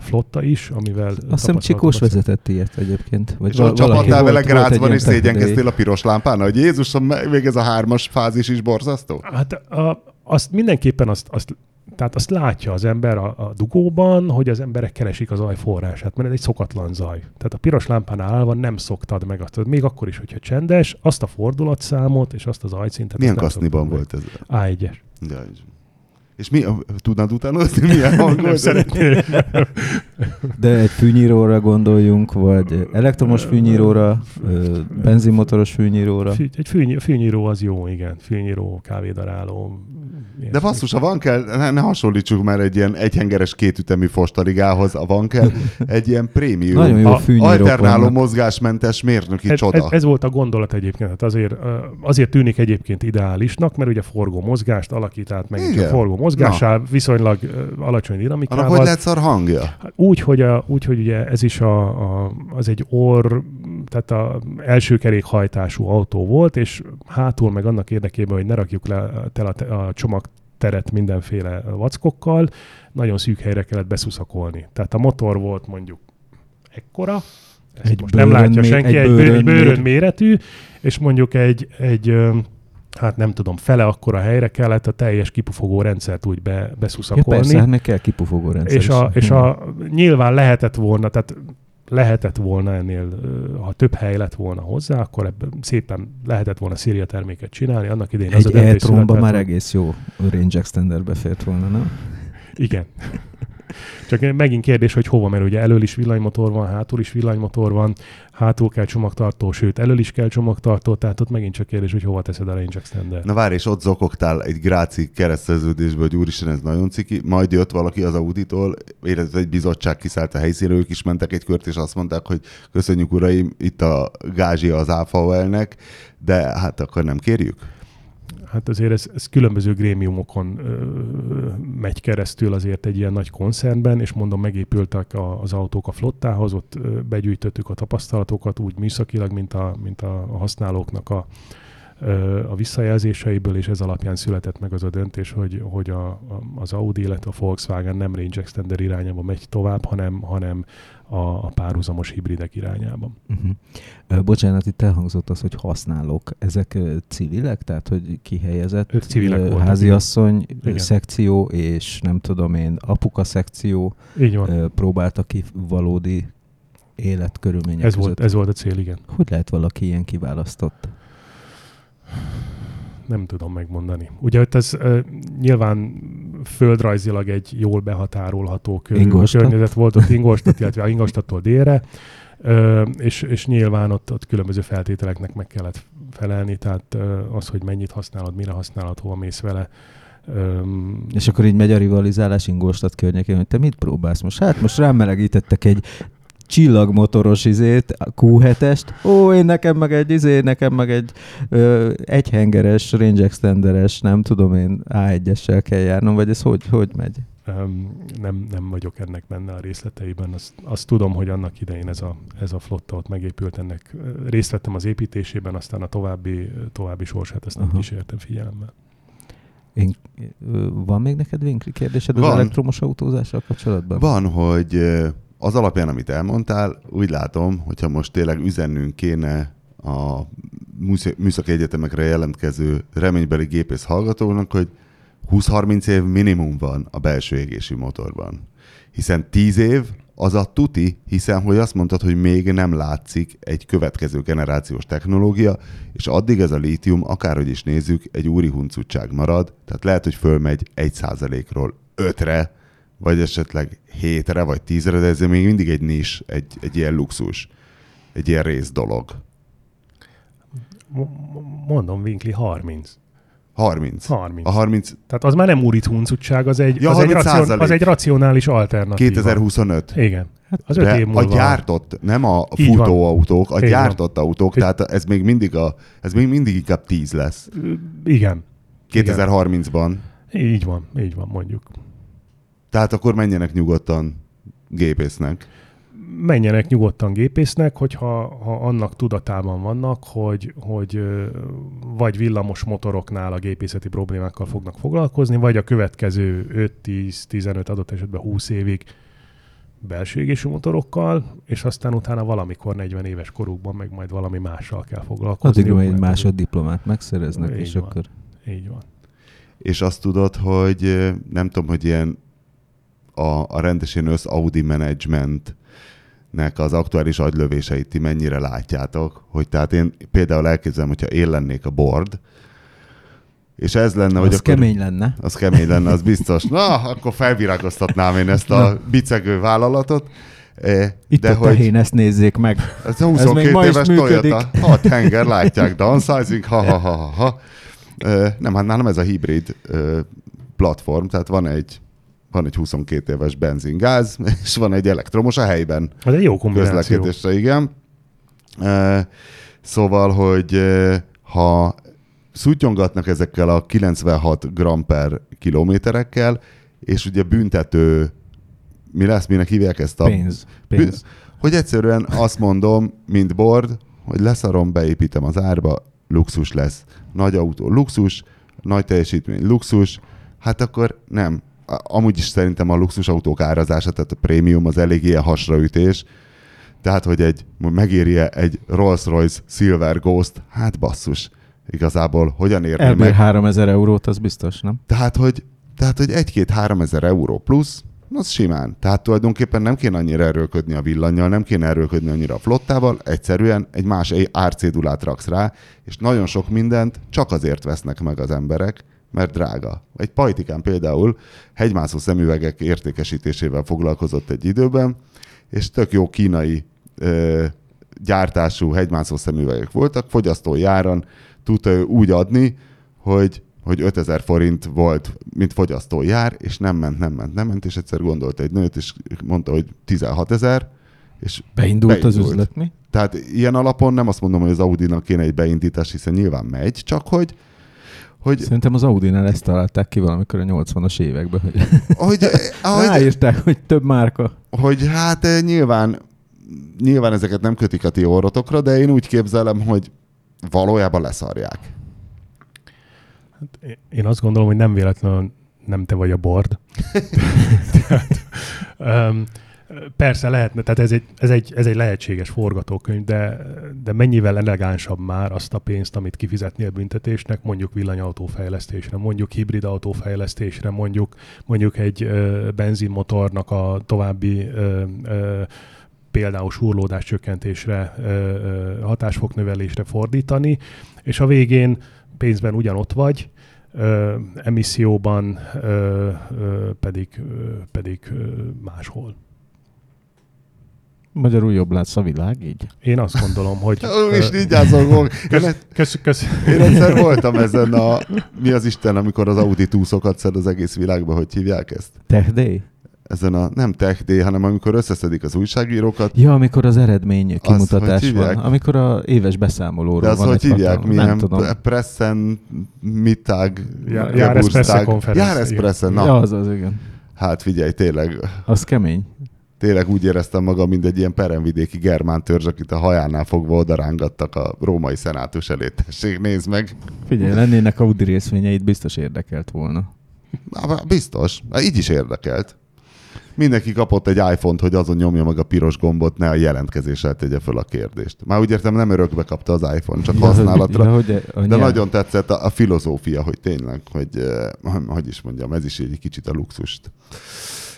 flotta is, amivel azt hiszem Csikós vezetett ilyet egyébként. Vagy És val- volt- vele ilyen és szégyenkeztél a piros lámpán, hogy Jézusom, még ez a hármas fázis is borzasztó? Hát a, azt mindenképpen azt, azt tehát azt látja az ember a, a dugóban, hogy az emberek keresik az zaj forrását, mert ez egy szokatlan zaj. Tehát a piros lámpánál állva nem szoktad meg azt, még akkor is, hogyha csendes, azt a fordulatszámot és azt az ajszintet. Milyen kaszniban volt ez? meg. A1-es. És- mi, tudnád utánozni, milyen hang Nem volt? szeretnél. De egy fűnyíróra gondoljunk, vagy elektromos fűnyíróra, benzinmotoros fűnyíróra. Fű, egy fűny, fűnyíró az jó, igen. Fűnyíró, kávédaráló. De basszus, ha van kell, ne, ne hasonlítsuk már egy ilyen egyhengeres kétütemű fostarigához, a van kell egy ilyen prémium, Nagyon jó A- alternáló vannak. mozgásmentes mérnöki Ez, csoda. ez, ez, volt a gondolat egyébként. Hát azért, azért tűnik egyébként ideálisnak, mert ugye forgó mozgást alakít át megint Igen. csak forgó mozgással, viszonylag alacsony Annak dinamikával. hogy lehet szar hangja? Úgy, hogy, a, úgy, hogy ugye ez is a, a, az egy orr, tehát a első kerékhajtású autó volt, és hátul meg annak érdekében, hogy ne rakjuk le tel a, a csomagteret mindenféle vackokkal, nagyon szűk helyre kellett beszuszakolni. Tehát a motor volt mondjuk ekkora, ezt Egy most nem látja senki, egy egy, bőrön, egy méretű, és mondjuk egy, egy hát nem tudom, fele akkora helyre kellett a teljes kipufogó rendszert úgy be, Ja, beszuszakolni. persze, hát meg kell kipufogó rendszer És, a, és a, nyilván lehetett volna, tehát lehetett volna ennél, ha több hely lett volna hozzá, akkor ebben szépen lehetett volna Szíria terméket csinálni. Annak idején az a Egy döntés már egész jó range extenderbe fért volna, nem? Igen. Csak megint kérdés, hogy hova, mert ugye elől is villanymotor van, hátul is villanymotor van, hátul kell csomagtartó, sőt, elől is kell csomagtartó, tehát ott megint csak kérdés, hogy hova teszed a range extender. Na várj, és ott zokogtál egy gráci kereszteződésből, hogy úristen, ez nagyon ciki. Majd jött valaki az Auditól, érezett egy bizottság kiszállt a helyszínről, ők is mentek egy kört, és azt mondták, hogy köszönjük uraim, itt a gázsia az AFAOL-nek, de hát akkor nem kérjük? Hát azért ez, ez különböző grémiumokon ö, megy keresztül azért egy ilyen nagy koncernben, és mondom, megépültek a, az autók a flottához, ott begyűjtöttük a tapasztalatokat úgy műszakilag, mint a, mint a, a használóknak a, a visszajelzéseiből, és ez alapján született meg az a döntés, hogy, hogy a, a, az Audi, illetve a Volkswagen nem range extender irányába megy tovább, hanem, hanem a, a párhuzamos hibridek irányába. Uh-huh. Bocsánat, itt elhangzott az, hogy használók. Ezek civilek? Tehát, hogy kihelyezett Ők civilek voltak, háziasszony Igen. szekció, és nem tudom én, apuka szekció Így van. próbálta ki valódi életkörülmények Ez között. volt, ez volt a cél, igen. Hogy lehet valaki ilyen kiválasztott? Nem tudom megmondani. Ugye ott ez uh, nyilván földrajzilag egy jól behatárolható kör, Ingolstadt. környezet volt ott Ingolstadt, illetve Ingolstadttól délre, uh, és, és nyilván ott, ott különböző feltételeknek meg kellett felelni, tehát uh, az, hogy mennyit használod, mire használod, hova mész vele, Öm, És akkor így megy a rivalizálás Ingolstadt környékén, hogy te mit próbálsz most? Hát most rámelegítettek egy csillagmotoros izét, a Q7-est, ó, én nekem meg egy izé, nekem meg egy ö, egyhengeres, range extenderes, nem tudom én, A1-essel kell járnom, vagy ez hogy, hogy megy? nem, nem vagyok ennek benne a részleteiben. Azt, azt tudom, hogy annak idején ez a, ez a flotta ott megépült, ennek részt vettem az építésében, aztán a további, további sorsát ezt nem Aha. kísértem figyelemmel. Én, van még neked Vinkli kérdésed az Van. elektromos autózással kapcsolatban? Van, hogy az alapján, amit elmondtál, úgy látom, hogyha most tényleg üzennünk kéne a műsz- műszaki egyetemekre jelentkező reménybeli gépész hallgatóknak, hogy 20-30 év minimum van a belső égési motorban. Hiszen 10 év az a tuti, hiszen hogy azt mondtad, hogy még nem látszik egy következő generációs technológia, és addig ez a lítium, akárhogy is nézzük, egy úri huncutság marad, tehát lehet, hogy fölmegy 1%-ról 5-re, vagy esetleg 7-re, vagy 10-re, de ez még mindig egy nis, egy, egy ilyen luxus, egy ilyen rész dolog. Mo- mo- Mondom, Winkli 30. 30. 30. A 30 Tehát az már nem úrit huncutság, az egy, Ja, az, egy 30 racion, az egy racionális alternatíva. 2025. Igen. Az öt De év múlva. a gyártott, nem a Így van. futóautók, a Így van. gyártott autók, Így- tehát ez még mindig, a, ez még mindig inkább 10 lesz. Igen. 2030-ban. Így van, így van, mondjuk. Tehát akkor menjenek nyugodtan gépésznek. menjenek nyugodtan gépésznek, hogyha ha annak tudatában vannak, hogy, hogy vagy villamos motoroknál a gépészeti problémákkal fognak foglalkozni, vagy a következő 5-10-15 adott esetben 20 évig belső égésű motorokkal, és aztán utána valamikor 40 éves korukban meg majd valami mással kell foglalkozni. Addig majd egy másoddiplomát megszereznek, Így és van. akkor... Így van. És azt tudod, hogy nem tudom, hogy ilyen a, a rendesen össz Audi Management nek az aktuális agylövéseit ti mennyire látjátok, hogy tehát én például elképzelem, hogyha én lennék a board, és ez lenne, hogy Az akkor... kemény lenne. Az kemény lenne, az biztos. Na, akkor felvirágoztatnám én ezt a bicegő vállalatot. Eh, Itt De a hogy hén, ezt nézzék meg. ez a 22 még ma éves. Toyota, hat tenger, látják, downsizing, ha, ha, ha, ha, ha. Eh, Nem, hát nálam ez a hibrid platform, tehát van egy van egy 22 éves benzingáz, *laughs* és van egy elektromos a helyben Ez egy jó kombináció. közlekedésre, igen. Szóval, hogy ha szutyongatnak ezekkel a 96 gram per kilométerekkel, és ugye büntető, mi lesz, minek hívják ezt a... Pénz. Pénz. Hogy egyszerűen azt mondom, mint board, hogy leszarom, beépítem az árba, luxus lesz. Nagy autó, luxus, nagy teljesítmény, luxus, hát akkor nem. Amúgy is szerintem a luxus autók árazása, tehát a prémium az elég ilyen hasraütés. Tehát, hogy egy, megéri egy Rolls-Royce Silver Ghost, hát basszus. Igazából hogyan érné Elbír meg? 3000 eurót, az biztos, nem? Tehát, hogy, tehát, hogy egy-két-három ezer euró plusz, az simán. Tehát tulajdonképpen nem kéne annyira erőlködni a villanyjal, nem kéne erőlködni annyira a flottával, egyszerűen egy más árcédulát raksz rá, és nagyon sok mindent csak azért vesznek meg az emberek, mert drága. Egy pajtikán például hegymászó szemüvegek értékesítésével foglalkozott egy időben, és tök jó kínai ö, gyártású hegymászó szemüvegek voltak, fogyasztói áron tudta ő úgy adni, hogy hogy 5000 forint volt, mint fogyasztói jár, és nem ment, nem ment, nem ment, és egyszer gondolt egy nőt, és mondta, hogy 16 ezer, és Beindult, az Beindult. üzlet, mi? tehát ilyen alapon nem azt mondom, hogy az Audi-nak kéne egy beindítás, hiszen nyilván megy, csak hogy, hogy, Szerintem az Audi-nál ezt találták ki valamikor a 80-as években, hogy hogy, ahogy, ráírták, hogy több márka. hogy hát eh, nyilván, nyilván ezeket nem kötik a ti orrotokra, de én úgy képzelem, hogy valójában leszarják. Hát én azt gondolom, hogy nem véletlenül nem te vagy a board. *laughs* tehát, um, persze lehetne, tehát ez egy, ez, egy, ez egy lehetséges forgatókönyv, de, de mennyivel elegánsabb már azt a pénzt, amit kifizetnél büntetésnek, mondjuk villanyautófejlesztésre, mondjuk hibrid autófejlesztésre, mondjuk, mondjuk egy ö, benzinmotornak a további ö, ö, például súrlódás csökkentésre, ö, hatásfoknövelésre fordítani, és a végén pénzben ugyanott vagy, ö, emisszióban ö, ö, pedig, ö, pedig ö, máshol. Magyarul jobb lesz a világ így. Én azt gondolom, hogy... *laughs* Ó, is így ázolgok. Kösz, kösz, kösz. Én egyszer *laughs* voltam ezen a... Mi az Isten, amikor az Audi túszokat szed az egész világba, hogy hívják ezt? Tech Day? Ezen a nem Tech Day, hanem amikor összeszedik az újságírókat. Ja, amikor az eredmény kimutatás hogy van. Amikor a éves beszámolóról De az, van hogy egy hívják, hatalom- milyen Nem tudom. Pressen, Mittag, Ja- Geburtstag. Jahrespressekonferenz, Jahrespressen, na. Ja, az az, igen. Hát figyelj, tényleg, Az kemény. Tényleg úgy éreztem magam, mint egy ilyen peremvidéki germán törzs, akit a hajánál fogva odarángattak a római szenátus elé. Tessék, nézd meg. Figyelj, lennének Audi részvényeit, biztos érdekelt volna. Há, Biztos. Így is érdekelt. Mindenki kapott egy iPhone-t, hogy azon nyomja meg a piros gombot, ne a jelentkezéssel tegye föl a kérdést. Már úgy értem, nem örökbe kapta az iPhone, csak Ja, használatra. Ja, hogy a De nagyon tetszett a, a filozófia, hogy tényleg, hogy, eh, hogy is mondjam, ez is egy kicsit a luxust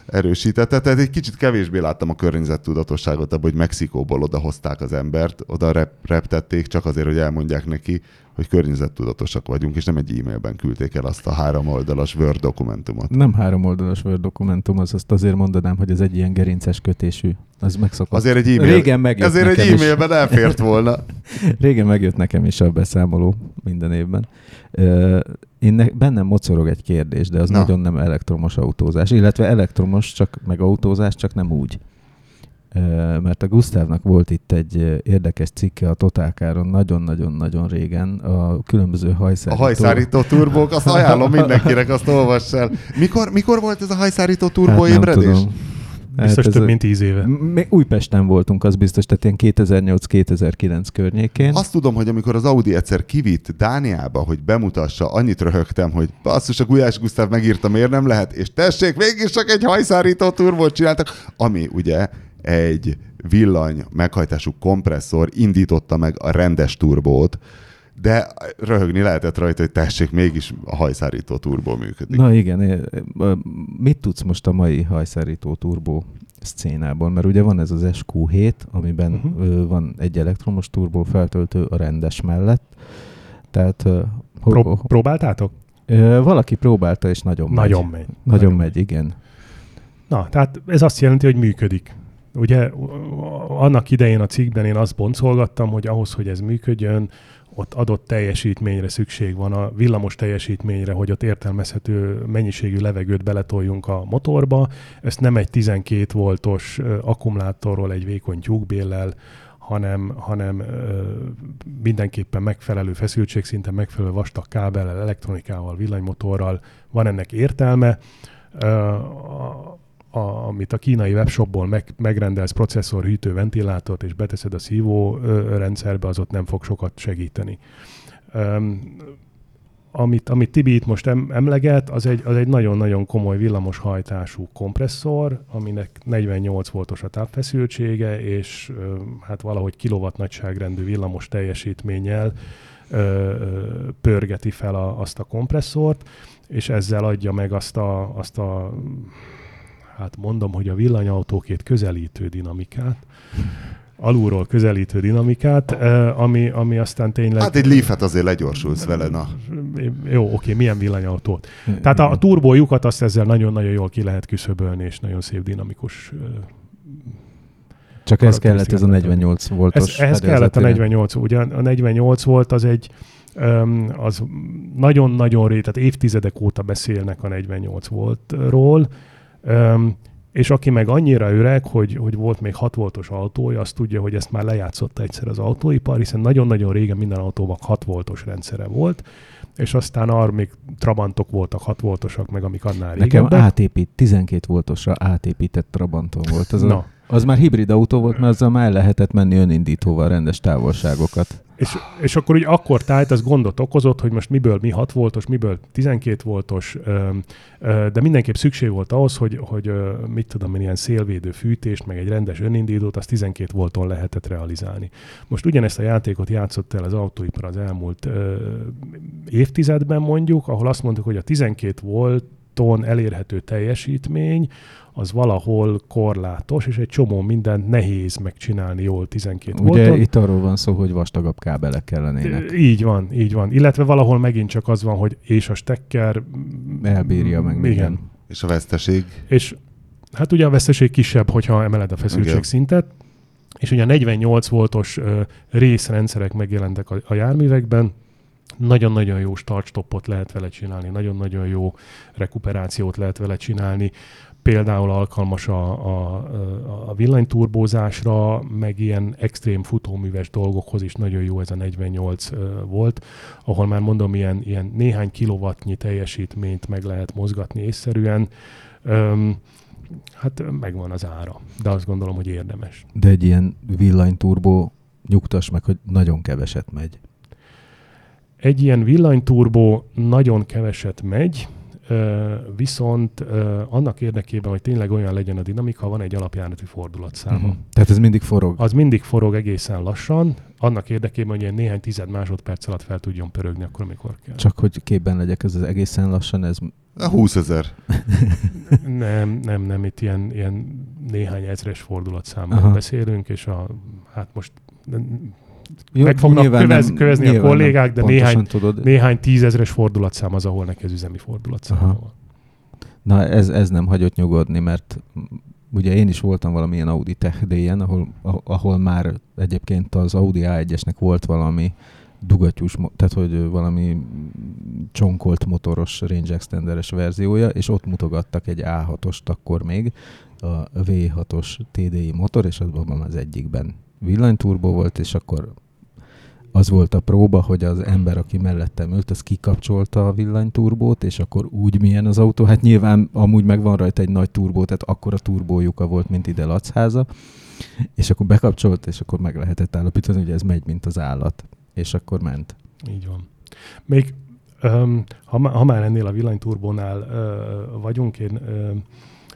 erősítette. Tehát egy kicsit kevésbé láttam a környezettudatosságot abban, hogy Mexikóból odahozták az embert, oda rep, reptették, csak azért, hogy elmondják neki, hogy környezettudatosak vagyunk, és nem egy e-mailben küldték el azt a három oldalas Word dokumentumot. Nem három oldalas Word dokumentum, az azt azért mondanám, hogy ez egy ilyen gerinces kötésű. Az megszokott. Azért egy e-mail, Régen megjött ezért egy nekem is. e-mailben elfért volna. *laughs* Régen megjött nekem is a beszámoló minden évben. Én ne, bennem mocorog egy kérdés, de az. Na. nagyon nem elektromos autózás, illetve elektromos, csak meg autózás, csak nem úgy. Mert a Gusztávnak volt itt egy érdekes cikke a Totálkáron nagyon-nagyon-nagyon régen, a különböző A hajszárító... hajszárító turbók, azt ajánlom *laughs* mindenkinek, azt olvass el. Mikor, mikor volt ez a hajszárító turbó Hát nem ébredés? tudom. Biztos ez több mint tíz éve. Mi Újpesten voltunk, az biztos, tehát ilyen 2008-2009 környékén. Azt tudom, hogy amikor az Audi egyszer kivitt Dániába, hogy bemutassa, annyit röhögtem, hogy basszus, a Gulyás Gusztáv megírta, miért nem lehet, és tessék, végig csak egy hajszárító turbót csináltak, ami ugye egy villany meghajtású kompresszor indította meg a rendes turbót, de röhögni lehetett rajta, hogy tessék, mégis a hajszárító turbó működik. Na igen, mit tudsz most a mai hajszárító turbó szcénából? Mert ugye van ez az SQ7, amiben uh-huh. van egy elektromos turbó feltöltő a rendes mellett. Tehát Pró- próbáltátok? valaki próbálta, és nagyon megy. Nagyon megy. Nagyon megy, igen. Na, tehát ez azt jelenti, hogy működik. Ugye annak idején a cikkben én azt boncolgattam, hogy ahhoz, hogy ez működjön, ott adott teljesítményre szükség van, a villamos teljesítményre, hogy ott értelmezhető mennyiségű levegőt beletoljunk a motorba. Ezt nem egy 12 voltos akkumulátorról, egy vékony tyúkbéllel, hanem, hanem ö, mindenképpen megfelelő feszültségszinten, megfelelő vastag kábellel, elektronikával, villanymotorral van ennek értelme. Ö, a, a, amit a kínai webshopból meg, megrendelsz processzor, hűtő, ventilátort, és beteszed a szívó rendszerbe, az ott nem fog sokat segíteni. Um, amit, amit Tibi itt most em, emleget, az egy, az egy nagyon-nagyon komoly villamos hajtású kompresszor, aminek 48 voltos a távfeszültsége, és ö, hát valahogy kilowatt nagyságrendű villamos teljesítménnyel ö, ö, pörgeti fel a, azt a kompresszort, és ezzel adja meg azt a, azt a hát mondom, hogy a villanyautókét közelítő dinamikát, alulról közelítő dinamikát, eh, ami, ami aztán tényleg... Hát egy Leaf-et azért legyorsulsz vele, na. Jó, oké, milyen villanyautót. Tehát a, a turbójukat azt ezzel nagyon-nagyon jól ki lehet küszöbölni, és nagyon szép dinamikus. eh, Csak ez kellett ez a karakterisztikát 48 voltos. Ez, ehhez kellett a fedélzetére. 48, ugye a 48 volt az egy az nagyon-nagyon ré, tehát évtizedek óta beszélnek a 48 voltról, öm, és aki meg annyira öreg, hogy, hogy volt még 6 voltos autója, azt tudja, hogy ezt már lejátszotta egyszer az autóipar, hiszen nagyon-nagyon régen minden autóban 6 voltos rendszere volt, és aztán arra még Trabantok voltak 6 voltosak, meg amik annál Nekem régebbek. átépít, 12 voltosra átépített Trabanton volt. Az, Na, a, az már hibrid autó volt, mert azzal már el lehetett menni önindítóval rendes távolságokat. És, és akkor úgy akkor tájt az gondot okozott, hogy most miből mi 6 voltos, miből 12 voltos, de mindenképp szükség volt ahhoz, hogy, hogy mit tudom én, ilyen szélvédő fűtést, meg egy rendes önindítót, az 12 volton lehetett realizálni. Most ugyanezt a játékot játszott el az autóipar az elmúlt évtizedben mondjuk, ahol azt mondtuk, hogy a 12 volton elérhető teljesítmény az valahol korlátos, és egy csomó mindent nehéz megcsinálni jól 12 Ugye volton. itt arról van szó, hogy vastagabb kábelek kellenének. Így van, így van. Illetve valahol megint csak az van, hogy és a stekker... Elbírja meg minden. Igen. És a veszteség. És hát ugye a veszteség kisebb, hogyha emeled a feszültségszintet, és ugye a 48 voltos ö, részrendszerek megjelentek a, a járművekben, nagyon-nagyon jó start-stopot lehet vele csinálni, nagyon-nagyon jó rekuperációt lehet vele csinálni, például alkalmas a, a, a villanyturbózásra, meg ilyen extrém futóműves dolgokhoz is nagyon jó ez a 48 volt, ahol már mondom, ilyen, ilyen néhány kilowattnyi teljesítményt meg lehet mozgatni észszerűen. Öm, hát megvan az ára, de azt gondolom, hogy érdemes. De egy ilyen villanyturbó nyugtass meg, hogy nagyon keveset megy. Egy ilyen villanyturbó nagyon keveset megy, viszont annak érdekében, hogy tényleg olyan legyen a dinamika, van egy alapjárati fordulatszáma. Uh-huh. Tehát ez mindig forog? Az mindig forog egészen lassan, annak érdekében, hogy ilyen néhány tized másodperc alatt fel tudjon pörögni akkor, amikor kell. Csak hogy képben legyek, ez az egészen lassan, ez... 20 ezer. *laughs* nem, nem, nem, itt ilyen, ilyen néhány ezres fordulatszámról beszélünk, és a, hát most jó, meg fognak kövez, nem, kövezni a kollégák, de néhány, tudod. néhány tízezres fordulatszám az, ahol neki az üzemi fordulatszám van. Na ez, ez nem hagyott nyugodni, mert ugye én is voltam valamilyen Audi Tech Day-en, ahol, ahol már egyébként az Audi A1-esnek volt valami dugattyús, tehát hogy valami csonkolt motoros range extenderes verziója, és ott mutogattak egy A6-ost akkor még, a V6-os TDI motor, és azban az egyikben villanyturbó volt, és akkor az volt a próba, hogy az ember, aki mellettem ült, az kikapcsolta a villanyturbót, és akkor úgy milyen az autó. Hát nyilván amúgy meg van rajta egy nagy turbó, tehát akkor a turbójuka volt, mint ide Lacháza, és akkor bekapcsolt, és akkor meg lehetett állapítani, hogy ez megy, mint az állat. És akkor ment. Így van. Még um, ha, ha már ennél a villanyturbónál uh, vagyunk, én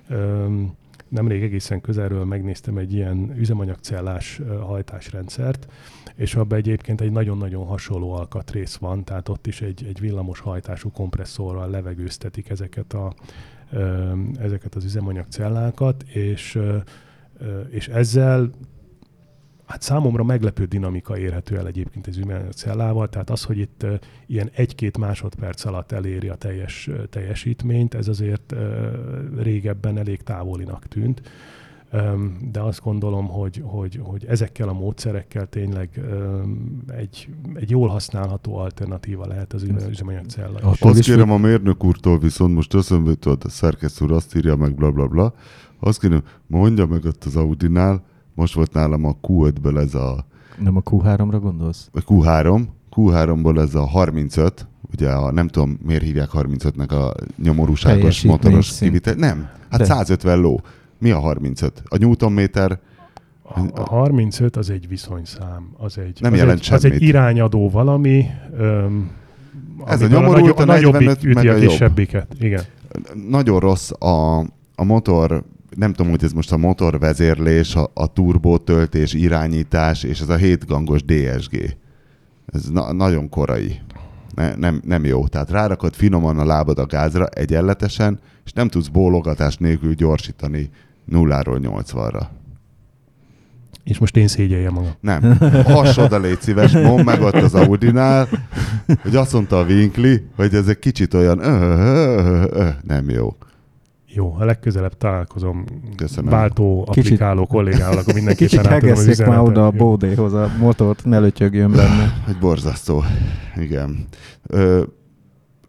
uh, um, nemrég egészen közelről megnéztem egy ilyen üzemanyagcellás hajtásrendszert, és abban egyébként egy nagyon-nagyon hasonló alkatrész van, tehát ott is egy, egy villamos hajtású kompresszorral levegőztetik ezeket, a, ezeket az üzemanyagcellákat, és, és ezzel Hát számomra meglepő dinamika érhető el egyébként az cellával, tehát az, hogy itt ilyen egy-két másodperc alatt eléri a teljes teljesítményt, ez azért régebben elég távolinak tűnt. De azt gondolom, hogy, hogy, hogy ezekkel a módszerekkel tényleg egy, egy jól használható alternatíva lehet az üzemanyagcella. Azt kérem a mérnök úrtól viszont, most eszembe a szerkesztő úr azt írja meg, bla bla bla, azt kérem, mondja meg ott az Audinál, most volt nálam a Q5-ből ez a... Nem a Q3-ra gondolsz? A Q3. Q3-ból ez a 35, ugye a, nem tudom miért hívják 35-nek a nyomorúságos motoros kivitel. Nem, hát De. 150 ló. Mi a 35? A newtonméter... A, a 35 az egy viszonyszám, az egy, nem az jelent egy, semmit. az egy irányadó valami, öm, ez a nyomorult, a, a, a nagyobbik üti a kisebbiket. Igen. Nagyon rossz a, a motor nem tudom, hogy ez most a motorvezérlés, a, a turbótöltés, irányítás, és ez a 7 gangos DSG. Ez na- nagyon korai. Ne, nem, nem jó. Tehát rárakod finoman a lábad a gázra egyenletesen, és nem tudsz bólogatás nélkül gyorsítani nulláról 80-ra. És most én szégyeljem magam. Nem. Hass oda, légy szíves, mondd meg ott az Audinál, hogy azt mondta a Winkli, hogy ez egy kicsit olyan ö, ö, ö, nem jó. Jó, ha legközelebb találkozom Köszönöm. váltó applikáló Kicsit, kollégával, akkor mindenképpen átadom az üzenetet. már oda a bódéhoz, a motort ne lötyögjön benne. Egy borzasztó. Igen. Ö,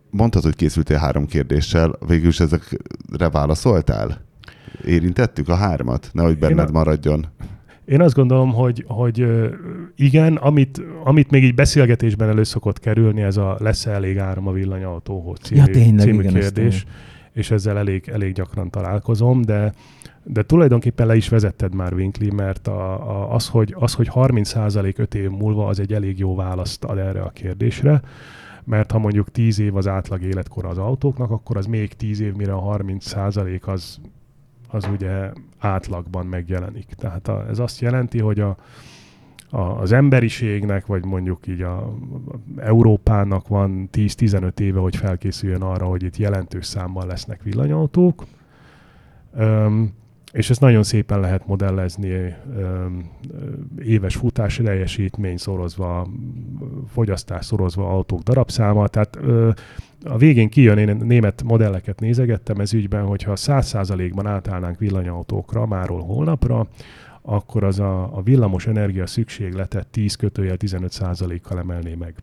mondtad, hogy készültél három kérdéssel, végül is ezekre válaszoltál? Érintettük a hármat? Nehogy benned a... maradjon. Én azt gondolom, hogy, hogy igen, amit, amit még így beszélgetésben elő szokott kerülni, ez a lesz elég áram a villanyautóhoz című, ja, tényleg, című igen, kérdés és ezzel elég, elég gyakran találkozom, de, de tulajdonképpen le is vezetted már Winkli, mert a, a, az, hogy, az, hogy 30% 5 év múlva az egy elég jó választ ad erre a kérdésre, mert ha mondjuk 10 év az átlag életkor az autóknak, akkor az még 10 év, mire a 30% az, az ugye átlagban megjelenik. Tehát a, ez azt jelenti, hogy a, az emberiségnek, vagy mondjuk így a, Európának van 10-15 éve, hogy felkészüljön arra, hogy itt jelentős számban lesznek villanyautók. Öm, és ezt nagyon szépen lehet modellezni öm, éves futás teljesítmény szorozva, fogyasztás szorozva autók darabszáma. Tehát ö, a végén kijön, én német modelleket nézegettem ez ügyben, hogyha 100%-ban átállnánk villanyautókra máról holnapra, akkor az a, a villamos energia szükségletet 10 kötőjel 15 kal emelné meg.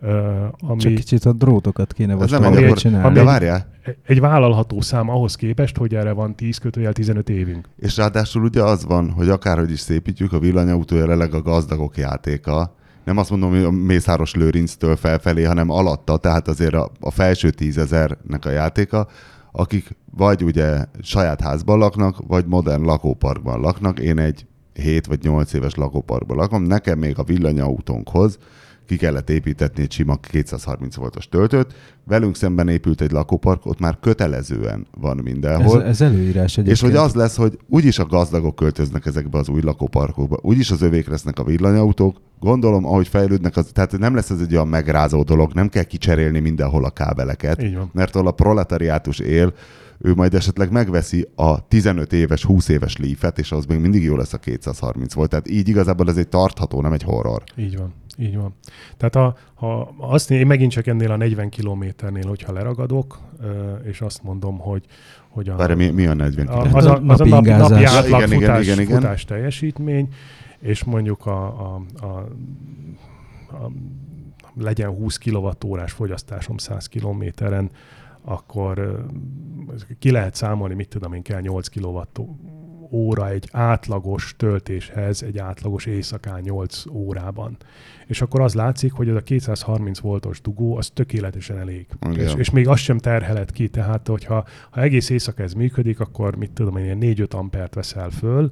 Ö, ami, Csak kicsit a drótokat kéne most nem csinálni. De várjál. Egy, egy vállalható szám ahhoz képest, hogy erre van 10 kötőjel 15 évünk. És ráadásul ugye az van, hogy akárhogy is szépítjük, a villanyautó jelenleg a gazdagok játéka, nem azt mondom, hogy a Mészáros Lőrinctől felfelé, hanem alatta, tehát azért a, a felső tízezernek a játéka, akik vagy ugye saját házban laknak, vagy modern lakóparkban laknak. Én egy 7 vagy 8 éves lakóparkban lakom, nekem még a villanyautónkhoz ki kellett építetni egy sima 230 voltos töltőt. Velünk szemben épült egy lakópark, ott már kötelezően van mindenhol. Ez, ez előírás egyébként. És hogy az lesz, hogy úgyis a gazdagok költöznek ezekbe az új lakóparkokba, úgyis az övék lesznek a villanyautók, gondolom, ahogy fejlődnek, az, tehát nem lesz ez egy olyan megrázó dolog, nem kell kicserélni mindenhol a kábeleket, mert ahol a proletariátus él, ő majd esetleg megveszi a 15 éves, 20 éves lífet, és az még mindig jó lesz a 230 volt. Tehát így igazából ez egy tartható, nem egy horror. Így van. Így van. Tehát a, ha azt én megint csak ennél a 40 kilométernél, hogyha leragadok, és azt mondom, hogy, hogy a, Várj, mi, mi a 40 a, az, a, az a napi, napi átlag igen, futás, igen, igen, futás teljesítmény, és mondjuk a, a, a, a legyen 20 kWh fogyasztásom 100 kilométeren, akkor ki lehet számolni, mit tudom én kell 8 kWh óra egy átlagos töltéshez, egy átlagos éjszakán 8 órában. És akkor az látszik, hogy ez a 230 voltos dugó, az tökéletesen elég. És, és még azt sem terhelet ki, tehát hogyha ha egész éjszaka ez működik, akkor mit tudom én, 4-5 ampert veszel föl,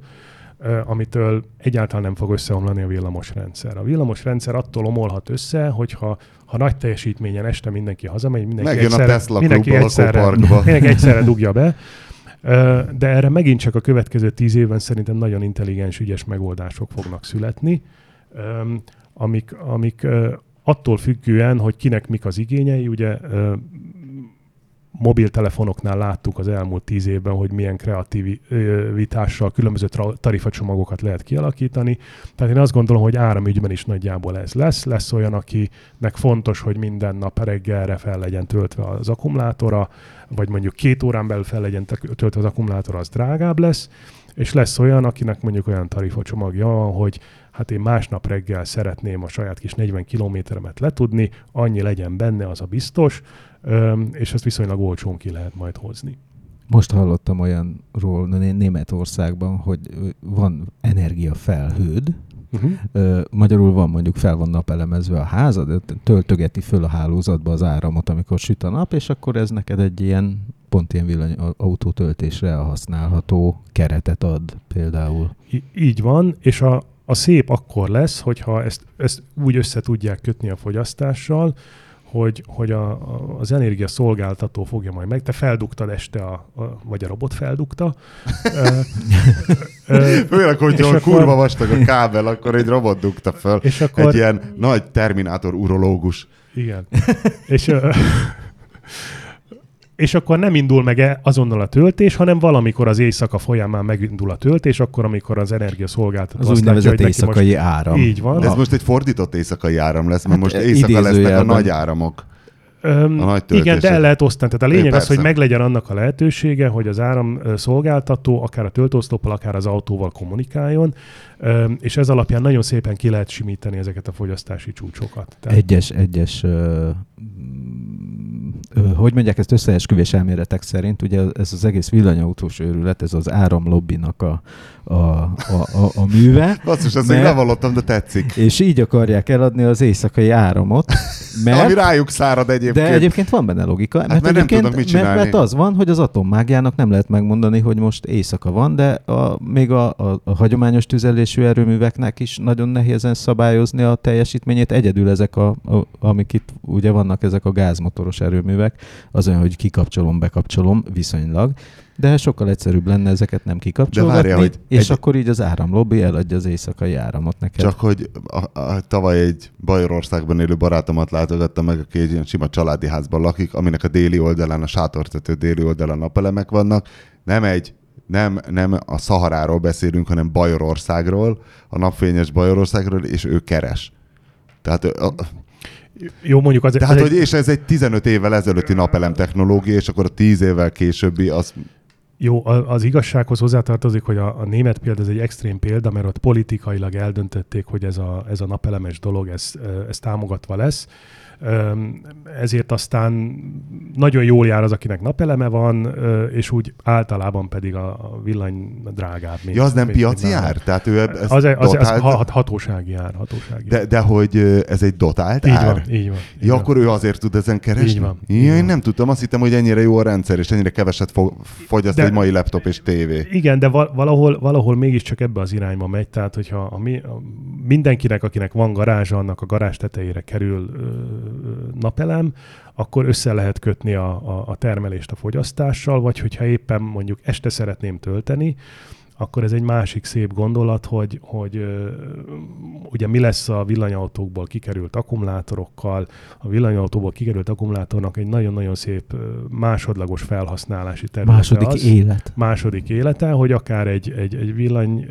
amitől egyáltalán nem fog összeomlani a villamosrendszer. A villamosrendszer attól omolhat össze, hogyha ha nagy teljesítményen este mindenki hazamegy, mindenki Megjön egyszerre, a Tesla mindenki egyszerre, mindenki egyszerre dugja be, de erre megint csak a következő tíz évben szerintem nagyon intelligens, ügyes megoldások fognak születni, amik, amik attól függően, hogy kinek mik az igényei, ugye mobiltelefonoknál láttuk az elmúlt tíz évben, hogy milyen kreativitással különböző tarifacsomagokat lehet kialakítani. Tehát én azt gondolom, hogy áramügyben is nagyjából ez lesz. Lesz olyan, akinek fontos, hogy minden nap reggelre fel legyen töltve az akkumulátora, vagy mondjuk két órán belül fel legyen töltve az akkumulátor, az drágább lesz, és lesz olyan, akinek mondjuk olyan tarifacsomagja van, hogy hát én másnap reggel szeretném a saját kis 40 kilométeremet letudni, annyi legyen benne, az a biztos, és ezt viszonylag olcsón ki lehet majd hozni. Most hallottam olyanról Németországban, hogy van energiafelhőd, Uh-huh. Magyarul van mondjuk fel van napelemezve a házad, töltögeti föl a hálózatba az áramot, amikor süt a nap, és akkor ez neked egy ilyen pont ilyen villanyautó töltésre használható keretet ad például. Így van, és a, a szép akkor lesz, hogyha ezt, ezt úgy össze tudják kötni a fogyasztással, hogy, hogy a, a, az energia szolgáltató fogja majd meg. Te feldugtad este, a, a, vagy a robot feldugta. *laughs* Főleg, hogy a kurva vastag a kábel, akkor egy robot dugta fel. És akkor... Egy ilyen nagy terminátor urológus. Igen. és és akkor nem indul meg e azonnal a töltés, hanem valamikor az éjszaka folyamán megindul a töltés, akkor, amikor az energiaszolgáltató Az úgynevezett éjszakai most... áram. Így van. De ez most egy fordított éjszakai áram lesz, mert hát most éjszaka lesznek a nagy áramok. Öm, a nagy igen, de el lehet osztani. Tehát a lényeg az, hogy meglegyen annak a lehetősége, hogy az áram szolgáltató akár a töltőoszlopal, akár az autóval kommunikáljon, öm, és ez alapján nagyon szépen ki lehet simítani ezeket a fogyasztási csúcsokat. Tehát... Egyes, egyes hogy mondják ezt összeesküvés elméletek szerint, ugye ez az egész villanyautós őrület, ez az áramlobbinak a, a, a, a, a műve. Basszus, ezt mert, még nem hallottam, de tetszik. És így akarják eladni az éjszakai áramot. Mert, Ami rájuk szárad egyébként. De egyébként van benne logika. Hát mert, mert nem tudnak mit csinálni. Mert, mert az van, hogy az atommágiának nem lehet megmondani, hogy most éjszaka van, de a, még a, a, a hagyományos tüzelésű erőműveknek is nagyon nehézen szabályozni a teljesítményét. Egyedül ezek, a, a, amik itt ugye vannak, ezek a gázmotoros erőművek, az olyan, hogy kikapcsolom, bekapcsolom viszonylag, de sokkal egyszerűbb lenne ezeket nem kikapcsolni, hogy és egy... akkor így az áramlobby eladja az éjszakai áramot neked. Csak hogy a, a, tavaly egy Bajorországban élő barátomat látogattam meg, aki egy ilyen sima családi házban lakik, aminek a déli oldalán, a sátortető déli oldalán napelemek vannak. Nem egy nem, nem a Szaharáról beszélünk, hanem Bajorországról, a napfényes Bajorországról, és ő keres. Tehát a, jó, mondjuk az... Tehát, hogy egy... és ez egy 15 évvel ezelőtti napelem technológia, és akkor a 10 évvel későbbi az Jó, az igazsághoz hozzátartozik, hogy a, a német példa ez egy extrém példa, mert ott politikailag eldöntötték, hogy ez a, ez a napelemes dolog, ez, ez támogatva lesz ezért aztán nagyon jól jár az, akinek napeleme van, és úgy általában pedig a villany drágább. Mint, ja, az nem mint, piaci mint ár? Tehát ő ez az, az, az, az hatósági ár. Hatósági de, de hogy ez egy dotált így ár? Van, így van. Így ja, van. akkor ő azért tud ezen keresni? Így van. Ja, így én van. nem tudtam, azt hittem, hogy ennyire jó a rendszer, és ennyire keveset fog, fogyaszt egy mai laptop és tévé. Igen, de valahol, valahol mégiscsak ebbe az irányba megy, tehát hogyha a, mi, a, mindenkinek, akinek van garázsa, annak a garázs tetejére kerül napelem, akkor össze lehet kötni a, a, a termelést a fogyasztással, vagy hogyha éppen mondjuk este szeretném tölteni, akkor ez egy másik szép gondolat, hogy, hogy ugye mi lesz a villanyautókból kikerült akkumulátorokkal. A villanyautóból kikerült akkumulátornak egy nagyon-nagyon szép másodlagos felhasználási területe Második az, élet. Második élete, hogy akár egy, egy, egy villany,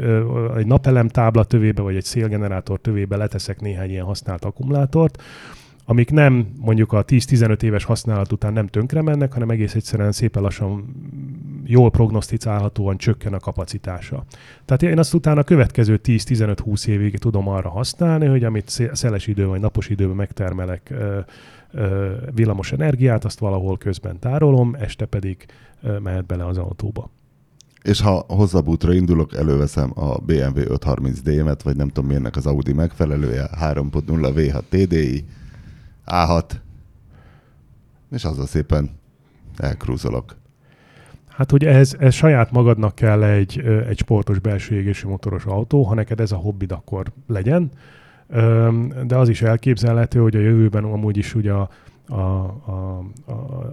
egy napelem tábla tövébe, vagy egy szélgenerátor tövébe leteszek néhány ilyen használt akkumulátort, amik nem mondjuk a 10-15 éves használat után nem tönkre mennek, hanem egész egyszerűen szépen lassan jól prognosztizálhatóan csökken a kapacitása. Tehát én azt utána a következő 10-15-20 évig tudom arra használni, hogy amit szeles idő vagy napos időben megtermelek ö, villamos energiát, azt valahol közben tárolom, este pedig mehet bele az autóba. És ha hosszabb útra indulok, előveszem a BMW 530D-met, vagy nem tudom milyennek az Audi megfelelője, 3.0 V6 TDI, A6, és azzal szépen elkrúzolok. Hát, hogy ez, ez saját magadnak kell egy, egy sportos belső égési motoros autó, ha neked ez a hobbid, akkor legyen. De az is elképzelhető, hogy a jövőben amúgy is ugye a, a, a,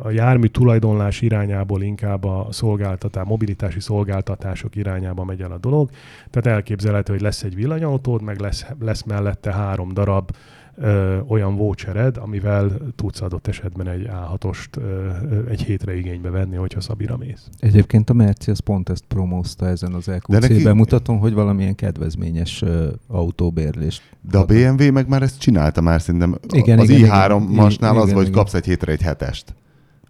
a, jármű tulajdonlás irányából inkább a szolgáltatás, mobilitási szolgáltatások irányába megy el a dolog. Tehát elképzelhető, hogy lesz egy villanyautód, meg lesz, lesz mellette három darab ö, olyan vouchered, amivel tudsz adott esetben egy A6-ost ö, egy hétre igénybe venni, hogyha Szabira mész. Egyébként a Merci az pont ezt promózta ezen az LQC neki... bemutatom, hogy valamilyen kedvezményes ö, autóbérlést. De a BMW meg már ezt csinálta már szerintem. Igen, az igen, i3-asnál az, vagy kapsz egy hétre egy hetest.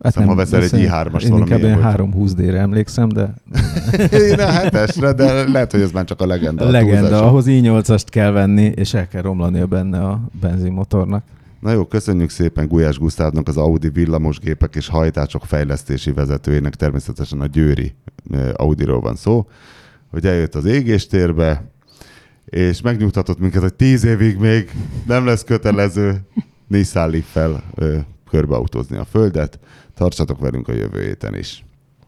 Hát nem, ha veszel egy i3-as Én inkább ilyen 320 d emlékszem, de... *laughs* Én a hetesre, de lehet, hogy ez már csak a legenda. A legenda, ahhoz i8-ast kell venni, és el kell romlania benne a benzinmotornak. Na jó, köszönjük szépen Gulyás Gusztávnak, az Audi villamosgépek és hajtások fejlesztési vezetőjének, természetesen a Győri Audiról van szó, hogy eljött az égéstérbe, és megnyugtatott minket, hogy tíz évig még nem lesz kötelező Nissan Leaf-fel körbeautózni a Földet. Tartsatok velünk a jövő héten is.